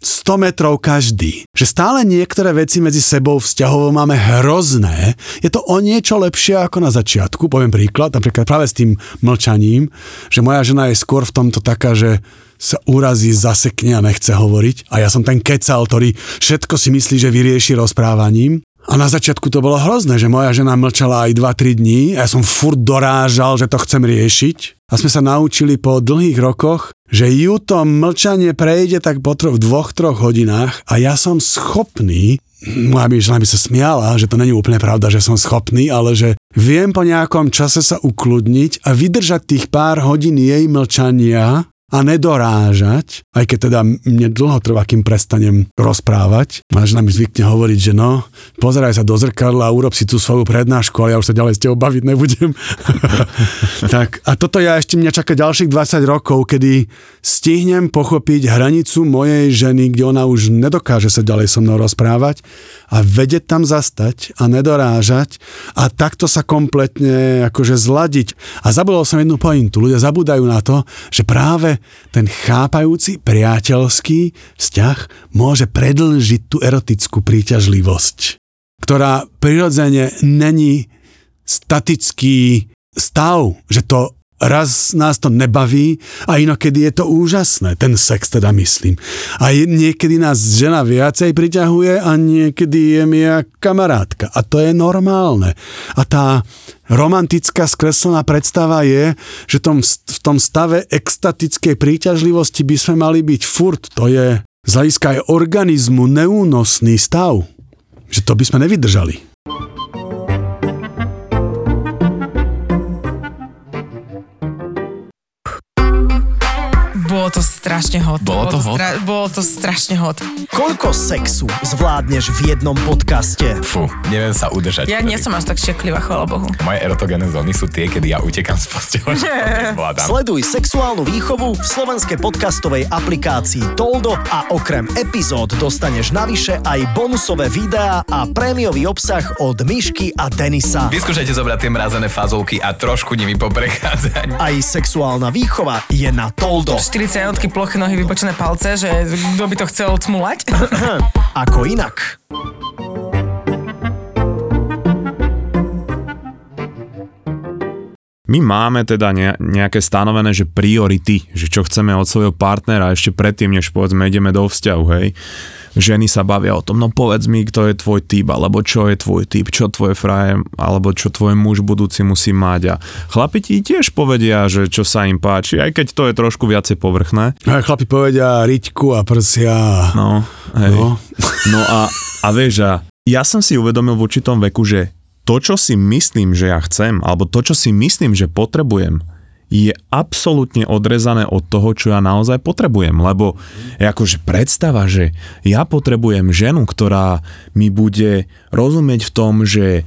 100 metrov každý. Že stále niektoré veci medzi sebou vzťahovo máme hrozné. Je to o niečo lepšie ako na začiatku. Poviem príklad, napríklad práve s tým mlčaním, že moja žena je skôr v tomto taká, že sa urazí, zasekne a nechce hovoriť. A ja som ten kecal, ktorý všetko si myslí, že vyrieši rozprávaním. A na začiatku to bolo hrozné, že moja žena mlčala aj 2-3 dní a ja som furt dorážal, že to chcem riešiť. A sme sa naučili po dlhých rokoch, že ju to mlčanie prejde tak po tro- v dvoch, troch hodinách a ja som schopný moja by žena by sa smiala, že to není úplne pravda, že som schopný, ale že viem po nejakom čase sa ukludniť a vydržať tých pár hodín jej mlčania a nedorážať, aj keď teda mne dlho trvá, kým prestanem rozprávať. A žena mi zvykne hovoriť, že no, pozeraj sa do zrkadla a urob si tú svoju prednášku, ale ja už sa ďalej s tebou baviť nebudem. tak a toto ja ešte mňa čaká ďalších 20 rokov, kedy stihnem pochopiť hranicu mojej ženy, kde ona už nedokáže sa ďalej so mnou rozprávať a vedieť tam zastať a nedorážať a takto sa kompletne akože zladiť. A zabudol som jednu pointu. Ľudia zabúdajú na to, že práve ten chápajúci priateľský vzťah môže predlžiť tú erotickú príťažlivosť, ktorá prirodzene není statický stav, že to raz nás to nebaví a inokedy je to úžasné, ten sex teda myslím. A niekedy nás žena viacej priťahuje a niekedy je mi kamarátka. A to je normálne. A tá romantická skreslená predstava je, že tom, v tom stave extatickej príťažlivosti by sme mali byť furt. To je z hľadiska aj organizmu neúnosný stav. Že to by sme nevydržali. Bolo to strašne hot. Bolo to hot? Stra- bolo to strašne hot. Koľko sexu zvládneš v jednom podcaste? Fú, neviem sa udržať. Ja nie som až tak šeklivá, chvála Bohu. Moje erotogénne zóny sú tie, kedy ja utekam z postele. Sleduj sexuálnu výchovu v slovenskej podcastovej aplikácii Toldo a okrem epizód dostaneš navyše aj bonusové videá a prémiový obsah od Myšky a Denisa. Vyskúšajte zobrať tie mrazené fazulky a trošku nimi poprechádzať. Aj sexuálna výchova je na Toldo. 40 jednotky ploché nohy, vybočené palce, že kto by to chcel cmulať? Ako inak. My máme teda ne, nejaké stanovené, že priority, že čo chceme od svojho partnera ešte predtým, než povedzme ideme do vzťahu, hej. Ženy sa bavia o tom, no povedz mi, kto je tvoj typ, alebo čo je tvoj typ, čo tvoje fraje, alebo čo tvoj muž budúci musí mať. A chlapi ti tiež povedia, že čo sa im páči, aj keď to je trošku viacej povrchné. A chlapi povedia riťku a prsia. No, hej. No. no a, a vieš, a ja som si uvedomil v určitom veku, že to, čo si myslím, že ja chcem, alebo to, čo si myslím, že potrebujem, je absolútne odrezané od toho, čo ja naozaj potrebujem. Lebo je akože predstava, že ja potrebujem ženu, ktorá mi bude rozumieť v tom, že e,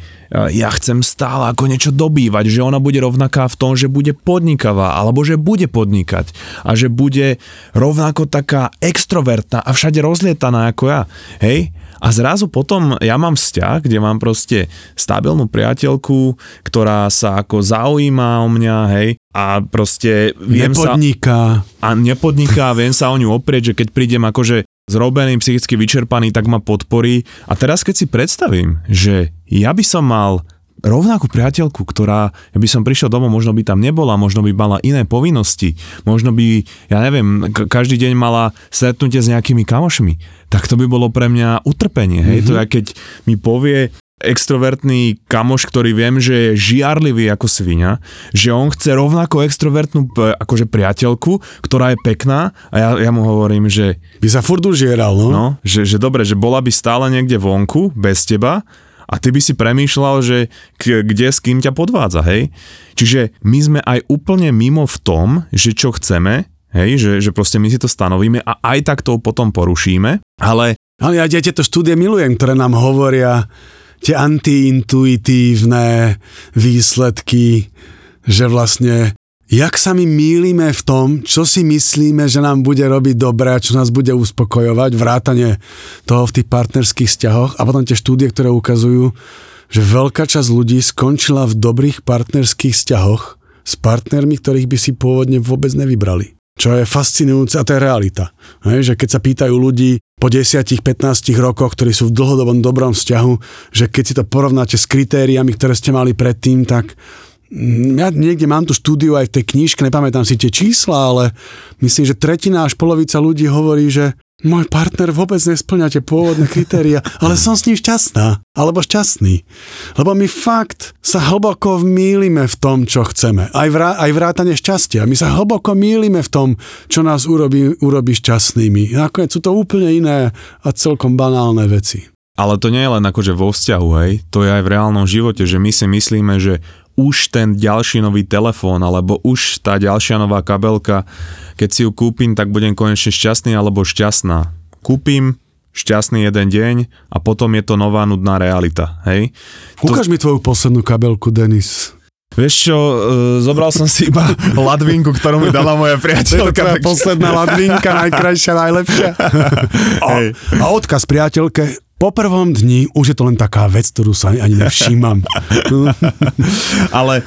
ja chcem stále ako niečo dobývať, že ona bude rovnaká v tom, že bude podnikavá, alebo že bude podnikať a že bude rovnako taká extrovertná a všade rozlietaná ako ja. Hej? A zrazu potom ja mám vzťah, kde mám proste stabilnú priateľku, ktorá sa ako zaujíma o mňa, hej, a proste viem Nepodniká. sa... A nepodniká, viem sa o ňu oprieť, že keď prídem akože zrobený, psychicky vyčerpaný, tak ma podporí. A teraz keď si predstavím, že ja by som mal rovnakú priateľku, ktorá, ja by som prišiel domov, možno by tam nebola, možno by mala iné povinnosti, možno by, ja neviem, každý deň mala stretnutie s nejakými kamošmi, tak to by bolo pre mňa utrpenie, hej, mm-hmm. to je keď mi povie, extrovertný kamoš, ktorý viem, že je žiarlivý ako svinia, že on chce rovnako extrovertnú akože priateľku, ktorá je pekná a ja, ja mu hovorím, že By sa furt užieral, no. No, že, že dobre, že bola by stále niekde vonku, bez teba a ty by si premýšľal, že k, kde s kým ťa podvádza, hej? Čiže my sme aj úplne mimo v tom, že čo chceme, hej, že, že proste my si to stanovíme a aj tak to potom porušíme, ale Ale ja, tieto štúdie milujem, ktoré nám hovoria tie antiintuitívne výsledky, že vlastne jak sa my mýlime v tom, čo si myslíme, že nám bude robiť dobre a čo nás bude uspokojovať, vrátane toho v tých partnerských vzťahoch a potom tie štúdie, ktoré ukazujú, že veľká časť ľudí skončila v dobrých partnerských vzťahoch s partnermi, ktorých by si pôvodne vôbec nevybrali. Čo je fascinujúce a to je realita. Hej, že keď sa pýtajú ľudí po 10-15 rokoch, ktorí sú v dlhodobom dobrom vzťahu, že keď si to porovnáte s kritériami, ktoré ste mali predtým, tak ja niekde mám tú štúdiu aj v tej knižke, nepamätám si tie čísla, ale myslím, že tretina až polovica ľudí hovorí, že môj partner vôbec nesplňa tie pôvodné kritéria, ale som s ním šťastná, alebo šťastný. Lebo my fakt sa hlboko mýlime v tom, čo chceme. Aj, vrá, aj vrátane šťastia. My sa hlboko mýlime v tom, čo nás urobí, urobí šťastnými. Nakoniec sú to úplne iné a celkom banálne veci. Ale to nie je len akože vo vzťahu, hej, to je aj v reálnom živote, že my si myslíme, že už ten ďalší nový telefón, alebo už tá ďalšia nová kabelka, keď si ju kúpim, tak budem konečne šťastný alebo šťastná. Kúpim, šťastný jeden deň a potom je to nová nudná realita, hej. Ukáž mi tvoju poslednú kabelku, Denis. Vieš čo, e, zobral som si iba ladvinku, ktorú mi dala moja To je priateľka. takže- posledná ladvinka, najkrajšia, najlepšia. A, a odkaz priateľke, po prvom dni už je to len taká vec, ktorú sa ani nevšímam. Ale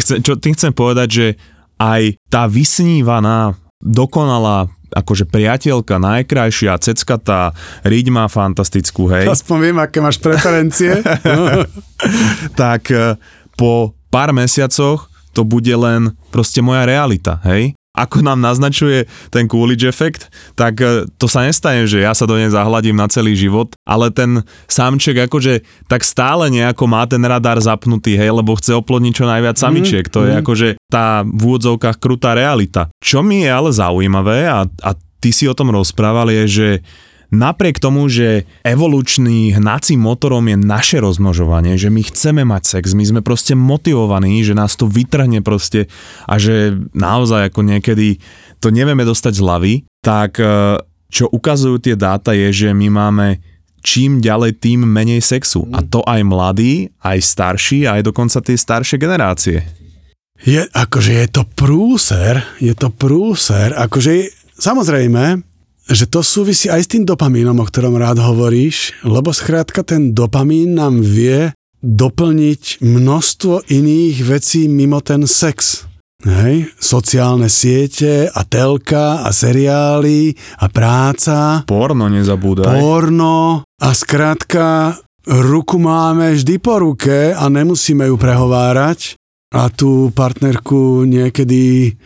čo tým chcem povedať, že aj tá vysnívaná, dokonalá akože priateľka, najkrajšia, ceckatá, riť má fantastickú, hej, Aspoň viem, aké máš preferencie. tak e, po pár mesiacoch to bude len proste moja realita, hej. Ako nám naznačuje ten Coolidge efekt, tak e, to sa nestane, že ja sa do nej zahladím na celý život, ale ten samček akože tak stále nejako má ten radar zapnutý, hej, lebo chce oplodniť čo najviac samičiek. To je akože tá v úvodzovkách krutá realita. Čo mi je ale zaujímavé a, a ty si o tom rozprával je, že napriek tomu, že evolučný hnacím motorom je naše rozmnožovanie, že my chceme mať sex, my sme proste motivovaní, že nás to vytrhne proste a že naozaj ako niekedy to nevieme dostať z hlavy, tak e, čo ukazujú tie dáta je, že my máme čím ďalej, tým menej sexu. A to aj mladí, aj starší, aj dokonca tie staršie generácie. Je, akože je to prúser, je to prúser, akože samozrejme, že to súvisí aj s tým dopamínom, o ktorom rád hovoríš, lebo skrátka ten dopamín nám vie doplniť množstvo iných vecí mimo ten sex. Hej, sociálne siete a telka a seriály a práca, Porno nezabúdaj. porno a skrátka ruku máme vždy po ruke a nemusíme ju prehovárať a tú partnerku niekedy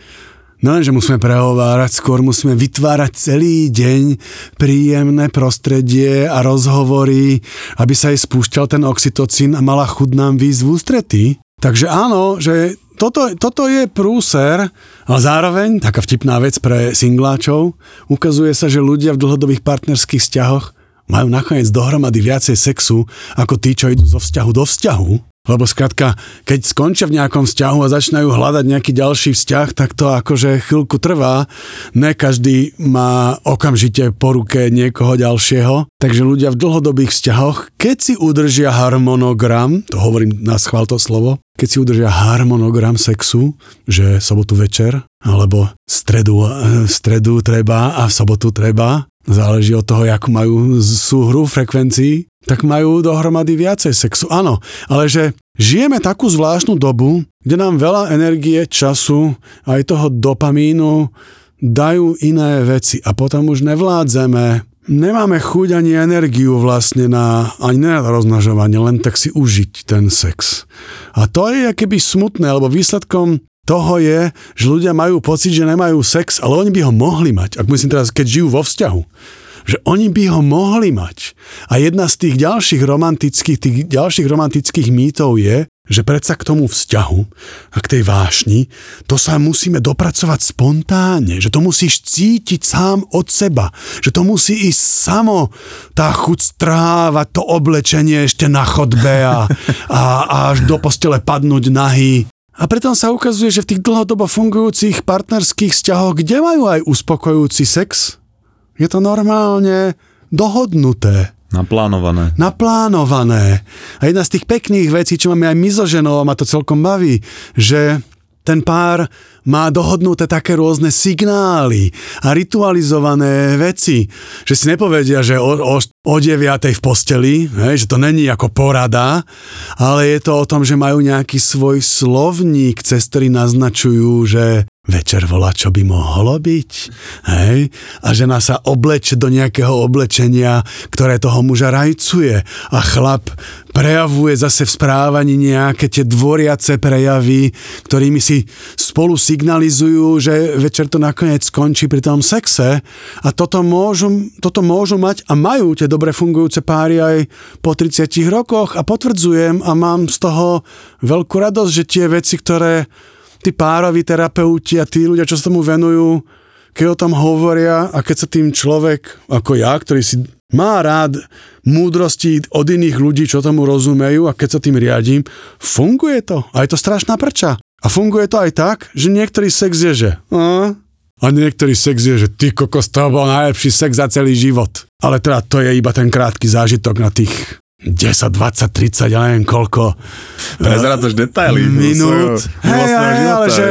Nelenže musíme prehovárať, skôr musíme vytvárať celý deň príjemné prostredie a rozhovory, aby sa jej spúšťal ten oxytocín a mala chud nám výjsť v. Takže áno, že toto, toto je prúser, ale zároveň, taká vtipná vec pre singláčov, ukazuje sa, že ľudia v dlhodobých partnerských vzťahoch majú nakoniec dohromady viacej sexu ako tí, čo idú zo vzťahu do vzťahu. Lebo skrátka, keď skončia v nejakom vzťahu a začínajú hľadať nejaký ďalší vzťah, tak to akože chvíľku trvá. Ne každý má okamžite po ruke niekoho ďalšieho. Takže ľudia v dlhodobých vzťahoch, keď si udržia harmonogram, to hovorím na schvál to slovo, keď si udržia harmonogram sexu, že sobotu večer, alebo stredu, v stredu treba a v sobotu treba, záleží od toho, akú majú súhru frekvencií, tak majú dohromady viacej sexu. Áno, ale že žijeme takú zvláštnu dobu, kde nám veľa energie, času, aj toho dopamínu dajú iné veci a potom už nevládzeme. Nemáme chuť ani energiu vlastne na, ani na rozmnožovanie, len tak si užiť ten sex. A to je keby smutné, lebo výsledkom toho je, že ľudia majú pocit, že nemajú sex, ale oni by ho mohli mať. Ak myslím teraz, keď žijú vo vzťahu že oni by ho mohli mať. A jedna z tých ďalších romantických, tých ďalších romantických mýtov je, že predsa k tomu vzťahu a k tej vášni, to sa musíme dopracovať spontánne, že to musíš cítiť sám od seba, že to musí ísť samo, tá chuť strávať to oblečenie ešte na chodbe a, a, až do postele padnúť nahý. A preto sa ukazuje, že v tých dlhodobo fungujúcich partnerských vzťahoch, kde majú aj uspokojujúci sex, je to normálne dohodnuté. Naplánované. Naplánované. A jedna z tých pekných vecí, čo máme aj my so ženou, a ma to celkom baví, že ten pár má dohodnuté také rôzne signály a ritualizované veci, že si nepovedia, že o, o, o 9 v posteli, hej, že to není ako porada, ale je to o tom, že majú nejaký svoj slovník, cez ktorý naznačujú, že večer volá, čo by mohlo byť. Hej? A žena sa obleče do nejakého oblečenia, ktoré toho muža rajcuje. A chlap prejavuje zase v správaní nejaké tie dvoriace prejavy, ktorými si spolu signalizujú, že večer to nakoniec skončí pri tom sexe. A toto môžu, toto môžu mať a majú tie dobre fungujúce páry aj po 30 rokoch a potvrdzujem a mám z toho veľkú radosť, že tie veci, ktoré tí pároví terapeuti a tí ľudia, čo sa tomu venujú, keď o tom hovoria a keď sa tým človek, ako ja, ktorý si má rád múdrosti od iných ľudí, čo tomu rozumejú a keď sa tým riadím, funguje to. A je to strašná prča. A funguje to aj tak, že niektorý sex je, že a, a niektorý sex je, že ty kokos, to bol najlepší sex za celý život. Ale teda to je iba ten krátky zážitok na tých 10, 20, 30, ja neviem koľko. Prezradzaš detaily. Minút. Hej, hej, ale že,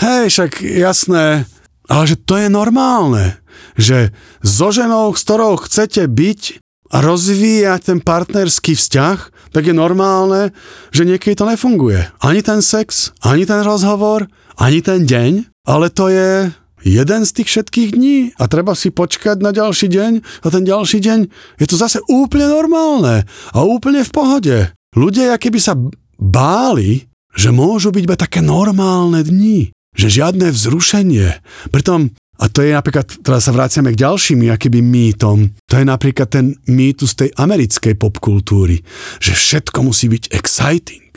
hej, však jasné, ale že to je normálne. Že so ženou, s ktorou chcete byť a rozvíjať ten partnerský vzťah, tak je normálne, že niekedy to nefunguje. Ani ten sex, ani ten rozhovor, ani ten deň, ale to je jeden z tých všetkých dní a treba si počkať na ďalší deň a ten ďalší deň je to zase úplne normálne a úplne v pohode. Ľudia keby sa báli, že môžu byť iba také normálne dni, že žiadne vzrušenie. Pritom a to je napríklad, teraz sa vraciame k ďalším akýby mýtom. To je napríklad ten mýtus tej americkej popkultúry, že všetko musí byť exciting.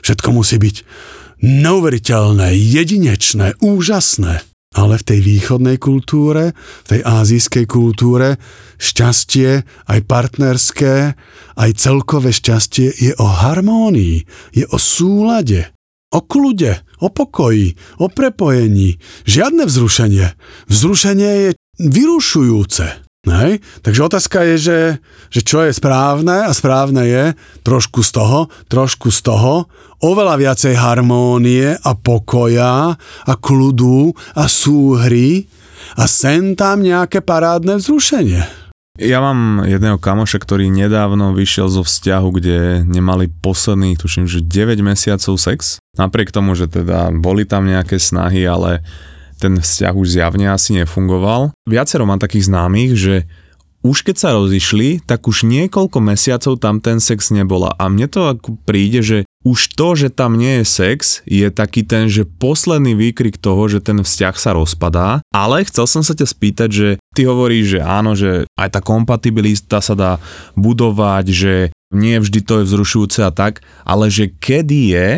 Všetko musí byť neuveriteľné, jedinečné, úžasné. Ale v tej východnej kultúre, v tej azijskej kultúre, šťastie, aj partnerské, aj celkové šťastie je o harmónii, je o súlade, o kľude, o pokoji, o prepojení. Žiadne vzrušenie. Vzrušenie je vyrušujúce. Hej? Takže otázka je, že, že čo je správne a správne je trošku z toho, trošku z toho, oveľa viacej harmónie a pokoja a kľudu a súhry a sen tam nejaké parádne vzrušenie. Ja mám jedného kamoša, ktorý nedávno vyšiel zo vzťahu, kde nemali posledných, tuším, že 9 mesiacov sex. Napriek tomu, že teda boli tam nejaké snahy, ale ten vzťah už zjavne asi nefungoval. Viacero mám takých známych, že už keď sa rozišli, tak už niekoľko mesiacov tam ten sex nebola. A mne to ako príde, že už to, že tam nie je sex, je taký ten, že posledný výkrik toho, že ten vzťah sa rozpadá. Ale chcel som sa ťa spýtať, že ty hovoríš, že áno, že aj tá kompatibilita sa dá budovať, že nie vždy to je vzrušujúce a tak, ale že kedy je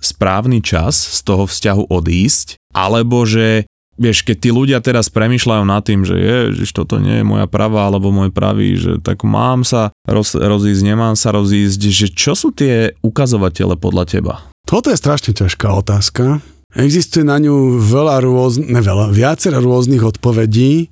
správny čas z toho vzťahu odísť, alebo že vieš, keď tí ľudia teraz premyšľajú nad tým, že je, že toto nie je moja pravá alebo môj pravý, že tak mám sa roz, rozísť, nemám sa rozísť, že čo sú tie ukazovatele podľa teba? Toto je strašne ťažká otázka. Existuje na ňu veľa rôznych, ne veľa, viacero rôznych odpovedí.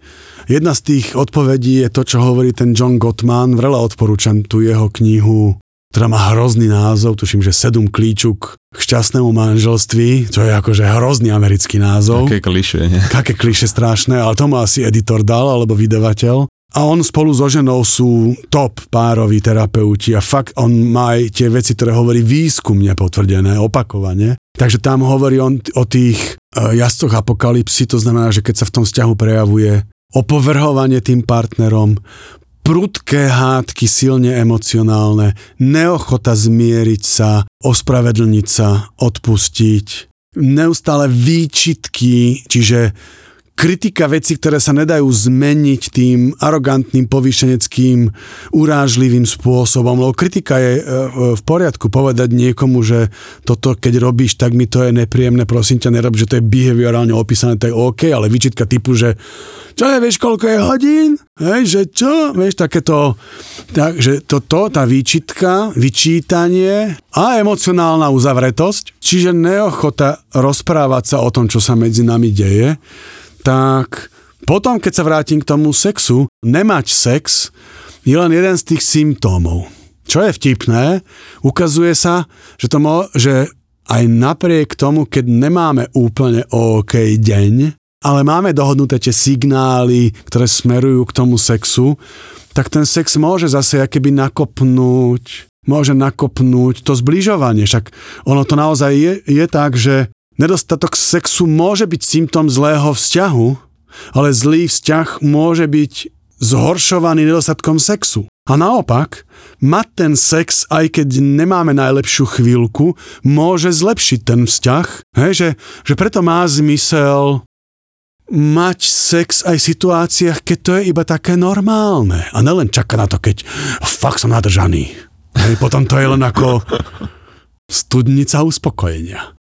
Jedna z tých odpovedí je to, čo hovorí ten John Gottman. Veľa odporúčam tú jeho knihu ktorá má hrozný názov, tuším, že sedm klíčuk k šťastnému manželství, čo je akože hrozný americký názov. Aké kliše, nie? Aké kliše strašné, ale to má asi editor dal, alebo vydavateľ. A on spolu so ženou sú top pároví terapeuti a fakt on má aj tie veci, ktoré hovorí výskumne potvrdené, opakovane. Takže tam hovorí on o tých uh, jazdcoch apokalipsy, to znamená, že keď sa v tom vzťahu prejavuje opovrhovanie tým partnerom, prudké hádky, silne emocionálne, neochota zmieriť sa, ospravedlniť sa, odpustiť, neustále výčitky, čiže kritika veci, ktoré sa nedajú zmeniť tým arogantným, povýšeneckým, urážlivým spôsobom. Lebo kritika je e, v poriadku povedať niekomu, že toto keď robíš, tak mi to je nepríjemné, prosím ťa, nerob, že to je behaviorálne opísané, to je OK, ale vyčitka typu, že čo nevieš, koľko je hodín? Hej, že čo? Vieš, takéto, takže toto, tá výčitka, vyčítanie a emocionálna uzavretosť, čiže neochota rozprávať sa o tom, čo sa medzi nami deje, tak potom, keď sa vrátim k tomu sexu, nemať sex je len jeden z tých symptómov. Čo je vtipné, ukazuje sa, že, to mo, že aj napriek tomu, keď nemáme úplne OK deň, ale máme dohodnuté tie signály, ktoré smerujú k tomu sexu, tak ten sex môže zase keby nakopnúť, môže nakopnúť to zbližovanie. Však ono to naozaj je, je tak, že Nedostatok sexu môže byť symptom zlého vzťahu, ale zlý vzťah môže byť zhoršovaný nedostatkom sexu. A naopak, mať ten sex, aj keď nemáme najlepšiu chvíľku, môže zlepšiť ten vzťah. Hej, že, že preto má zmysel mať sex aj v situáciách, keď to je iba také normálne. A nelen čaká na to, keď fakt som nadržaný. Hej, potom to je len ako studnica uspokojenia.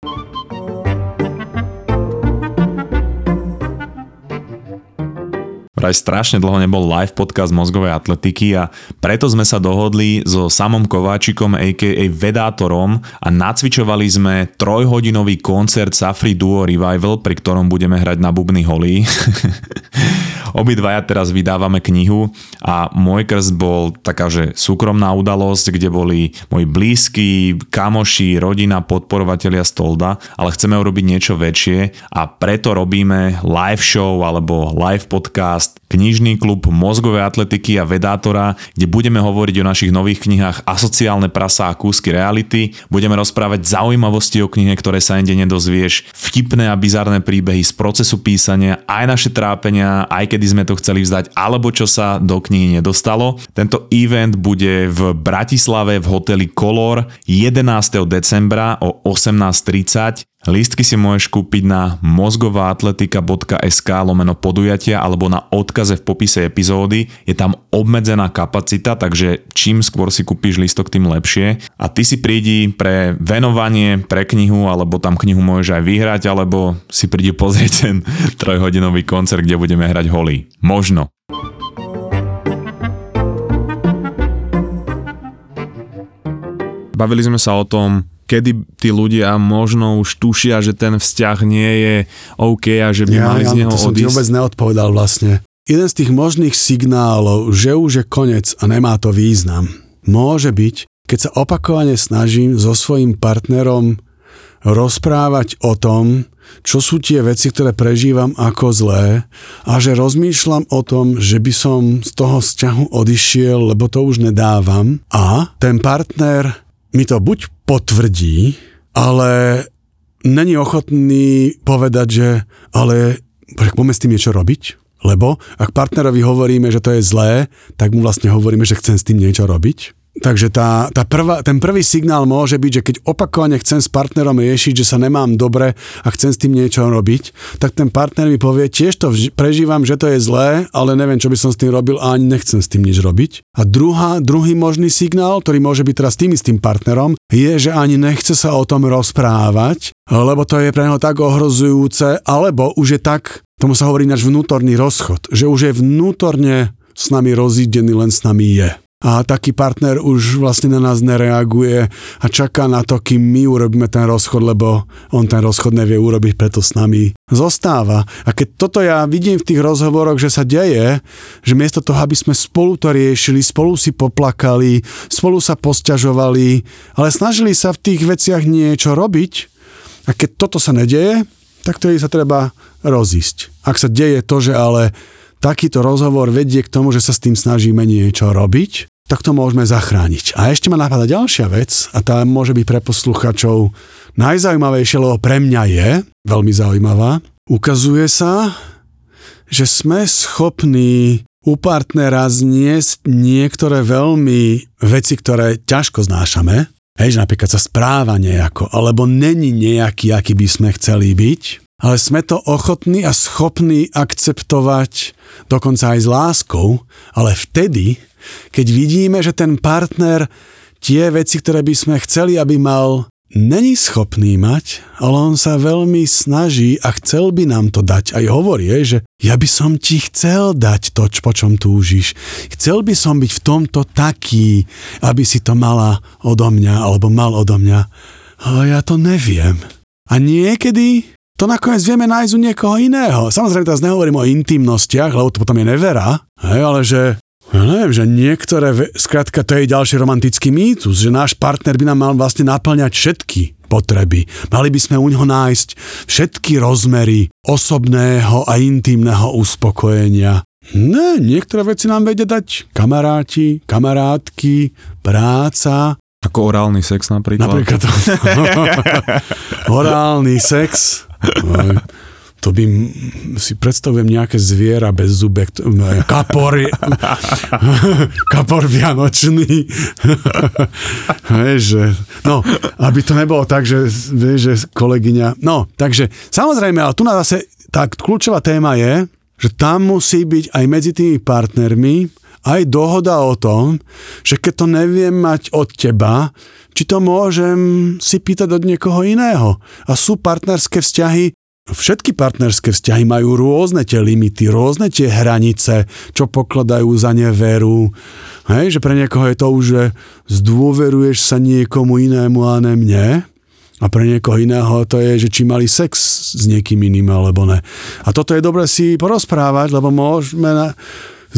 Vraj strašne dlho nebol live podcast mozgovej atletiky a preto sme sa dohodli so samom Kováčikom a.k.a. Vedátorom a nacvičovali sme trojhodinový koncert Safri Duo Revival, pri ktorom budeme hrať na bubny holí. Obidvaja teraz vydávame knihu a môj krst bol taká, že súkromná udalosť, kde boli moji blízki, kamoši, rodina, podporovatelia Stolda, ale chceme urobiť niečo väčšie a preto robíme live show alebo live podcast podcast Knižný klub mozgovej atletiky a vedátora, kde budeme hovoriť o našich nových knihách Asociálne prasa a kúsky reality. Budeme rozprávať zaujímavosti o knihe, ktoré sa inde nedozvieš, vtipné a bizarné príbehy z procesu písania, aj naše trápenia, aj kedy sme to chceli vzdať, alebo čo sa do knihy nedostalo. Tento event bude v Bratislave v hoteli Color 11. decembra o 18.30. Lístky si môžeš kúpiť na mozgovaatletika.sk lomeno podujatia alebo na odkaze v popise epizódy. Je tam obmedzená kapacita, takže čím skôr si kúpiš lístok, tým lepšie. A ty si prídi pre venovanie, pre knihu, alebo tam knihu môžeš aj vyhrať, alebo si prídi pozrieť ten trojhodinový koncert, kde budeme hrať holí. Možno. Bavili sme sa o tom, kedy tí ľudia možno už tušia, že ten vzťah nie je OK a že by ja, mali ja, z neho to odísť. som ti vôbec neodpovedal vlastne. Jeden z tých možných signálov, že už je konec a nemá to význam, môže byť, keď sa opakovane snažím so svojím partnerom rozprávať o tom, čo sú tie veci, ktoré prežívam ako zlé a že rozmýšľam o tom, že by som z toho vzťahu odišiel, lebo to už nedávam a ten partner mi to buď potvrdí, ale není ochotný povedať, že ale poďme s tým niečo robiť, lebo ak partnerovi hovoríme, že to je zlé, tak mu vlastne hovoríme, že chcem s tým niečo robiť. Takže tá, tá prvá, ten prvý signál môže byť, že keď opakovane chcem s partnerom riešiť, že sa nemám dobre a chcem s tým niečo robiť, tak ten partner mi povie, tiež to prežívam, že to je zlé, ale neviem, čo by som s tým robil a ani nechcem s tým nič robiť. A druhá, druhý možný signál, ktorý môže byť teraz tým istým partnerom, je, že ani nechce sa o tom rozprávať, lebo to je pre neho tak ohrozujúce, alebo už je tak, tomu sa hovorí náš vnútorný rozchod, že už je vnútorne s nami rozídený, len s nami je a taký partner už vlastne na nás nereaguje a čaká na to, kým my urobíme ten rozchod, lebo on ten rozchod nevie urobiť, preto s nami zostáva. A keď toto ja vidím v tých rozhovoroch, že sa deje, že miesto toho, aby sme spolu to riešili, spolu si poplakali, spolu sa posťažovali, ale snažili sa v tých veciach niečo robiť a keď toto sa nedeje, tak to sa treba rozísť. Ak sa deje to, že ale takýto rozhovor vedie k tomu, že sa s tým snažíme niečo robiť, tak to môžeme zachrániť. A ešte ma napadá ďalšia vec, a tá môže byť pre posluchačov najzaujímavejšia, lebo pre mňa je veľmi zaujímavá. Ukazuje sa, že sme schopní u partnera zniesť niektoré veľmi veci, ktoré ťažko znášame, hej, že napríklad sa správa nejako, alebo není nejaký, aký by sme chceli byť, ale sme to ochotní a schopní akceptovať dokonca aj s láskou, ale vtedy, keď vidíme, že ten partner tie veci, ktoré by sme chceli, aby mal, není schopný mať, ale on sa veľmi snaží a chcel by nám to dať. Aj hovorí, že ja by som ti chcel dať to, po čom túžiš. Chcel by som byť v tomto taký, aby si to mala odo mňa, alebo mal odo mňa. Ale ja to neviem. A niekedy to nakoniec vieme nájsť u niekoho iného. Samozrejme, teraz nehovorím o intimnostiach, lebo to potom je nevera, hej, ale že ja neviem, že niektoré, skrátka to je ďalší romantický mýtus, že náš partner by nám mal vlastne naplňať všetky potreby. Mali by sme u neho nájsť všetky rozmery osobného a intimného uspokojenia. Ne, niektoré veci nám vedia dať kamaráti, kamarátky, práca. Ako orálny sex napríklad. Napríklad to. orálny sex. To by si predstavujem nejaké zviera bez zubek, kapor, kapor vianočný. že, no, aby to nebolo tak, že, že kolegyňa... No, takže samozrejme, ale tu na zase tá kľúčová téma je, že tam musí byť aj medzi tými partnermi aj dohoda o tom, že keď to neviem mať od teba, či to môžem si pýtať od niekoho iného. A sú partnerské vzťahy, Všetky partnerské vzťahy majú rôzne tie limity, rôzne tie hranice, čo pokladajú za neveru. Hej, že pre niekoho je to už, že zdôveruješ sa niekomu inému a ne mne. A pre niekoho iného to je, že či mali sex s niekým iným alebo ne. A toto je dobre si porozprávať, lebo môžeme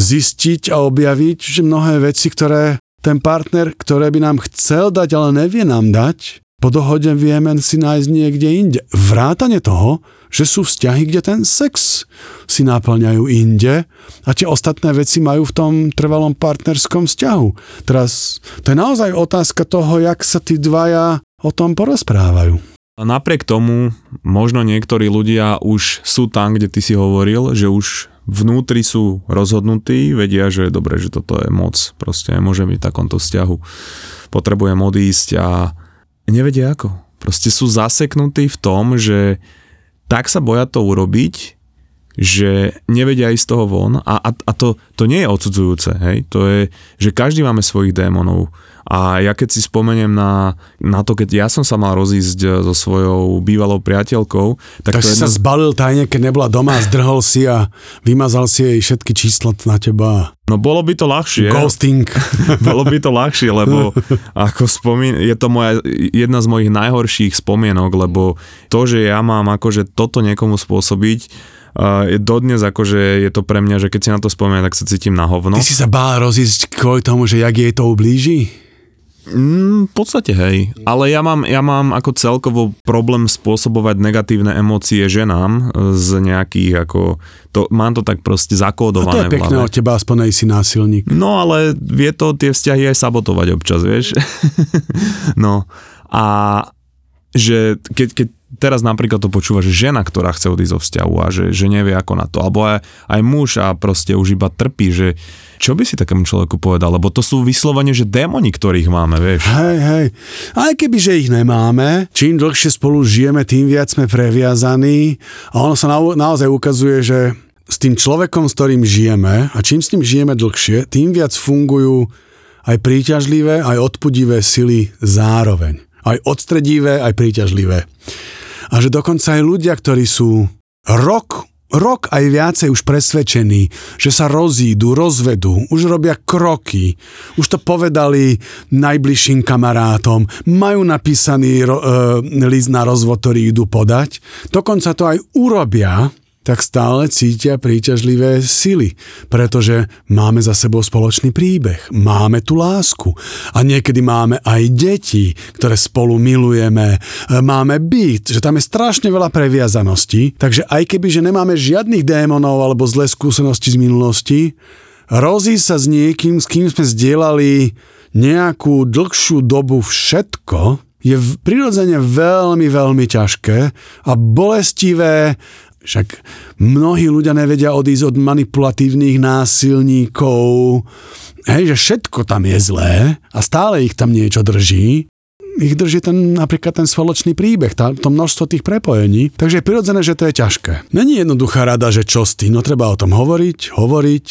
zistiť a objaviť, že mnohé veci, ktoré ten partner, ktoré by nám chcel dať, ale nevie nám dať, po dohode vieme si nájsť niekde inde. Vrátane toho, že sú vzťahy, kde ten sex si náplňajú inde a tie ostatné veci majú v tom trvalom partnerskom vzťahu. Teraz to je naozaj otázka toho, jak sa tí dvaja o tom porozprávajú. Napriek tomu možno niektorí ľudia už sú tam, kde ty si hovoril, že už vnútri sú rozhodnutí, vedia, že dobre, že toto je moc, proste môžem byť v takomto vzťahu, potrebujem odísť a nevedia ako. Proste sú zaseknutí v tom, že tak sa boja to urobiť, že nevedia ísť z toho von a, a, a to, to nie je odsudzujúce, hej? to je, že každý máme svojich démonov a ja keď si spomeniem na, na to, keď ja som sa mal rozísť eh, so svojou bývalou priateľkou, tak, tak to si jedna... sa zbalil tajne, keď nebola doma, zdrhol si a vymazal si jej všetky čísla na teba. No bolo by to ľahšie. Ghosting. bolo by to ľahšie, lebo ako spomín, je to moja, jedna z mojich najhorších spomienok, lebo to, že ja mám akože toto niekomu spôsobiť, uh, dodnes akože je to pre mňa, že keď si na to spomínam, tak sa cítim na hovno. Ty si sa bál rozísť kvôli tomu, že jak jej to ublíži? Mm, v podstate hej, ale ja mám, ja mám ako celkovo problém spôsobovať negatívne emócie ženám z nejakých ako, to, mám to tak proste zakódované. A to je pekné od teba, aspoň si násilník. No ale vie to tie vzťahy aj sabotovať občas, vieš. no a že keď, keď teraz napríklad to počúva, že žena, ktorá chce odísť zo vzťahu a že, že nevie ako na to, alebo aj, aj muž a proste už iba trpí, že čo by si takému človeku povedal? Lebo to sú vyslovene, že démoni, ktorých máme, vieš. Hej, hej. Aj keby, že ich nemáme, čím dlhšie spolu žijeme, tým viac sme previazaní a ono sa na, naozaj ukazuje, že s tým človekom, s ktorým žijeme a čím s ním žijeme dlhšie, tým viac fungujú aj príťažlivé, aj odpudivé sily zároveň. Aj odstredivé, aj príťažlivé. A že dokonca aj ľudia, ktorí sú rok rok aj viacej už presvedčení, že sa rozídu, rozvedú, už robia kroky, už to povedali najbližším kamarátom, majú napísaný ro, e, list na rozvod, ktorý idú podať, dokonca to aj urobia, tak stále cítia príťažlivé sily, pretože máme za sebou spoločný príbeh, máme tu lásku. A niekedy máme aj deti, ktoré spolu milujeme, máme byt, že tam je strašne veľa previazanosti, takže aj keby, že nemáme žiadnych démonov alebo zlé skúsenosti z minulosti, rozísť sa s niekým, s kým sme zdieľali nejakú dlhšiu dobu všetko, je prirodzene veľmi, veľmi ťažké a bolestivé však mnohí ľudia nevedia odísť od manipulatívnych násilníkov, hej, že všetko tam je zlé a stále ich tam niečo drží. ich drží ten, napríklad ten spoločný príbeh, tá, to množstvo tých prepojení. Takže je prirodzené, že to je ťažké. Není jednoduchá rada, že čo s tým, no treba o tom hovoriť, hovoriť,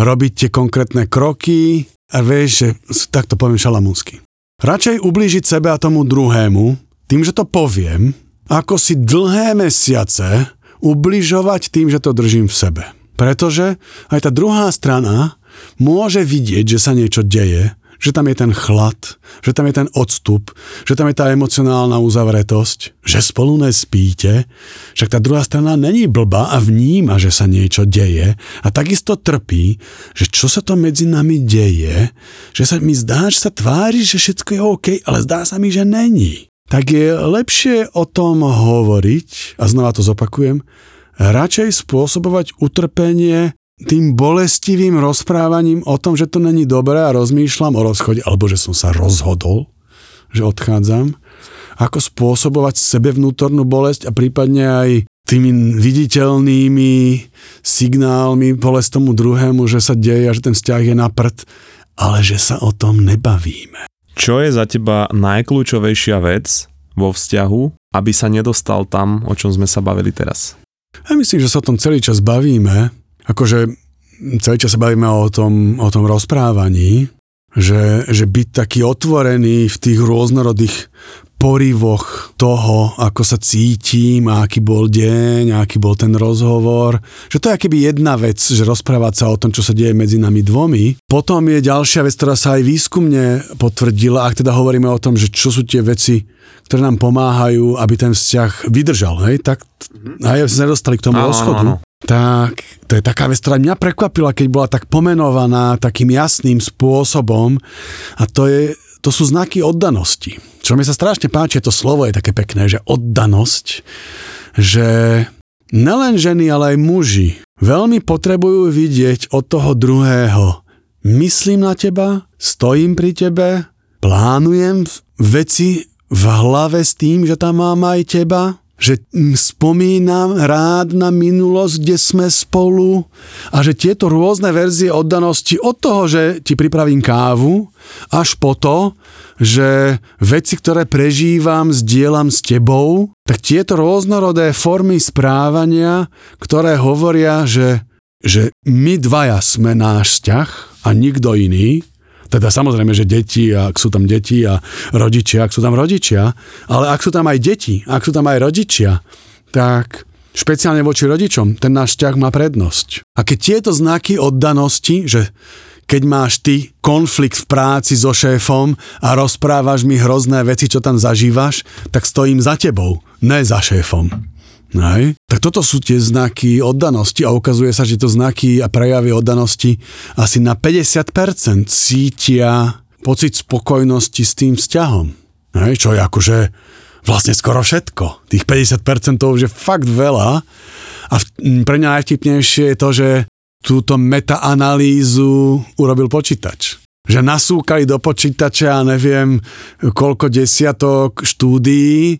robiť tie konkrétne kroky a vieš, že takto poviem šalamúnsky. Radšej ublížiť sebe a tomu druhému, tým, že to poviem, ako si dlhé mesiace ubližovať tým, že to držím v sebe. Pretože aj tá druhá strana môže vidieť, že sa niečo deje, že tam je ten chlad, že tam je ten odstup, že tam je tá emocionálna uzavretosť, že spolu nespíte, však tá druhá strana není blba a vníma, že sa niečo deje a takisto trpí, že čo sa to medzi nami deje, že sa mi zdá, že sa tvári, že všetko je OK, ale zdá sa mi, že není. Tak je lepšie o tom hovoriť, a znova to zopakujem, radšej spôsobovať utrpenie tým bolestivým rozprávaním o tom, že to není dobré a rozmýšľam o rozchode, alebo že som sa rozhodol, že odchádzam, ako spôsobovať sebe vnútornú bolesť a prípadne aj tými viditeľnými signálmi bolesť tomu druhému, že sa deje a že ten vzťah je na prd, ale že sa o tom nebavíme. Čo je za teba najkľúčovejšia vec vo vzťahu, aby sa nedostal tam, o čom sme sa bavili teraz? Ja myslím, že sa o tom celý čas bavíme, akože celý čas sa bavíme o tom, o tom rozprávaní, že, že byť taký otvorený v tých rôznorodých porivoch toho, ako sa cítim, aký bol deň, aký bol ten rozhovor. Že to je akéby jedna vec, že rozprávať sa o tom, čo sa deje medzi nami dvomi. Potom je ďalšia vec, ktorá sa aj výskumne potvrdila, ak teda hovoríme o tom, že čo sú tie veci, ktoré nám pomáhajú, aby ten vzťah vydržal, hej, tak aj sme sa nedostali k tomu Áno, rozchodu. áno, áno. Tak, to je taká vec, ktorá mňa prekvapila, keď bola tak pomenovaná takým jasným spôsobom a to, je, to sú znaky oddanosti. Čo mi sa strašne páči, to slovo je také pekné, že oddanosť, že nelen ženy, ale aj muži veľmi potrebujú vidieť od toho druhého. Myslím na teba, stojím pri tebe, plánujem veci v hlave s tým, že tam mám aj teba, že spomínam rád na minulosť, kde sme spolu a že tieto rôzne verzie oddanosti od toho, že ti pripravím kávu, až po to, že veci, ktoré prežívam, zdieľam s tebou, tak tieto rôznorodé formy správania, ktoré hovoria, že, že my dvaja sme náš vzťah a nikto iný, teda samozrejme, že deti, ak sú tam deti a rodičia, ak sú tam rodičia, ale ak sú tam aj deti, ak sú tam aj rodičia, tak špeciálne voči rodičom, ten náš vzťah má prednosť. A keď tieto znaky oddanosti, že keď máš ty konflikt v práci so šéfom a rozprávaš mi hrozné veci, čo tam zažívaš, tak stojím za tebou, ne za šéfom. Hej. Tak toto sú tie znaky oddanosti a ukazuje sa, že to znaky a prejavy oddanosti asi na 50% cítia pocit spokojnosti s tým vzťahom. Hej, čo je akože vlastne skoro všetko. Tých 50% to už je fakt veľa a pre mňa najvtipnejšie je to, že túto metaanalýzu urobil počítač že nasúkali do počítača, neviem, koľko desiatok štúdií e,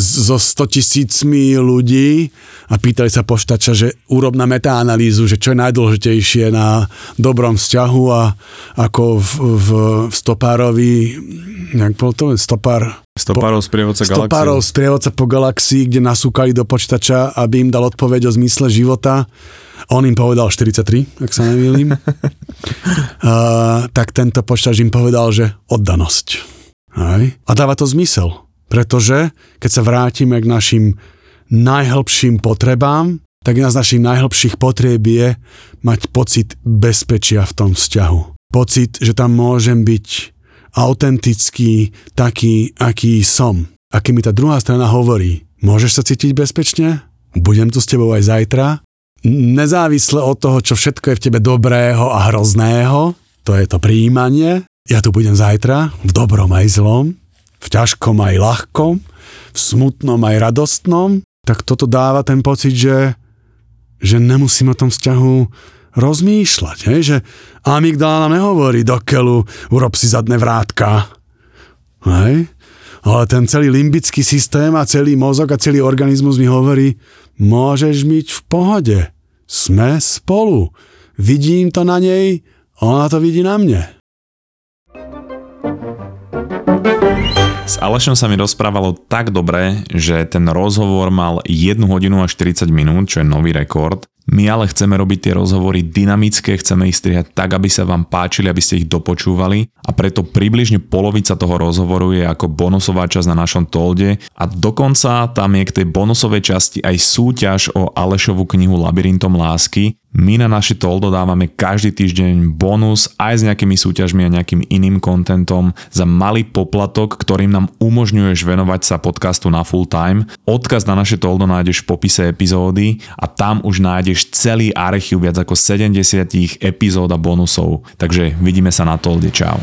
so 100 tisícmi ľudí a pýtali sa počítača, že urob na metaanalýzu, že čo je najdôležitejšie na dobrom vzťahu a ako v, v, v stopárovi, jak bol to, stopár, Stopárov sprievodca stopárov galaxie. sprievodca po galaxii, kde nasúkali do počítača, aby im dal odpoveď o zmysle života. On im povedal 43, ak sa nemýlim. uh, tak tento počítač im povedal, že oddanosť. Hej. A dáva to zmysel, pretože keď sa vrátime k našim najhlbším potrebám, tak jedna z našich najhlbších potrieb je mať pocit bezpečia v tom vzťahu. Pocit, že tam môžem byť autentický, taký, aký som. A keď mi tá druhá strana hovorí, môžeš sa cítiť bezpečne? Budem tu s tebou aj zajtra? Nezávisle od toho, čo všetko je v tebe dobrého a hrozného, to je to príjmanie, ja tu budem zajtra, v dobrom aj zlom, v ťažkom aj ľahkom, v smutnom aj radostnom, tak toto dáva ten pocit, že, že nemusím o tom vzťahu rozmýšľať, hej? že amygdala nám nehovorí do keľu, urob si zadné vrátka. Hej? Ale ten celý limbický systém a celý mozog a celý organizmus mi hovorí, môžeš byť v pohode, sme spolu, vidím to na nej, ona to vidí na mne. S Alešom sa mi rozprávalo tak dobre, že ten rozhovor mal 1 hodinu a 40 minút, čo je nový rekord. My ale chceme robiť tie rozhovory dynamické, chceme ich strihať tak, aby sa vám páčili, aby ste ich dopočúvali. A preto približne polovica toho rozhovoru je ako bonusová časť na našom tolde. A dokonca tam je k tej bonusovej časti aj súťaž o Alešovú knihu Labyrintom lásky, my na naše toldo dávame každý týždeň bonus aj s nejakými súťažmi a nejakým iným kontentom za malý poplatok, ktorým nám umožňuješ venovať sa podcastu na full time. Odkaz na naše toldo nájdeš v popise epizódy a tam už nájdeš celý archív viac ako 70 epizód a bonusov. Takže vidíme sa na tolde. Čau.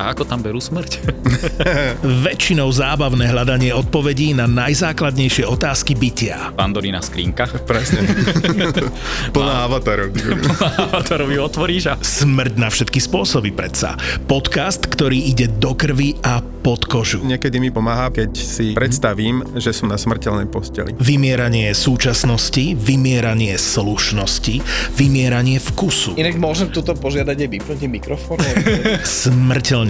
A ako tam berú smrť? Väčšinou zábavné hľadanie odpovedí na najzákladnejšie otázky bytia. Pandorína skrinka. Presne. Plná avatarov. robí otvoríš a... Smrť na všetky spôsoby predsa. Podcast, ktorý ide do krvi a pod kožu. Niekedy mi pomáha, keď si predstavím, že som na smrteľnej posteli. Vymieranie súčasnosti, vymieranie slušnosti, vymieranie vkusu. Inak môžem tuto požiadať aj vypnúť mikrofón? Smrteľne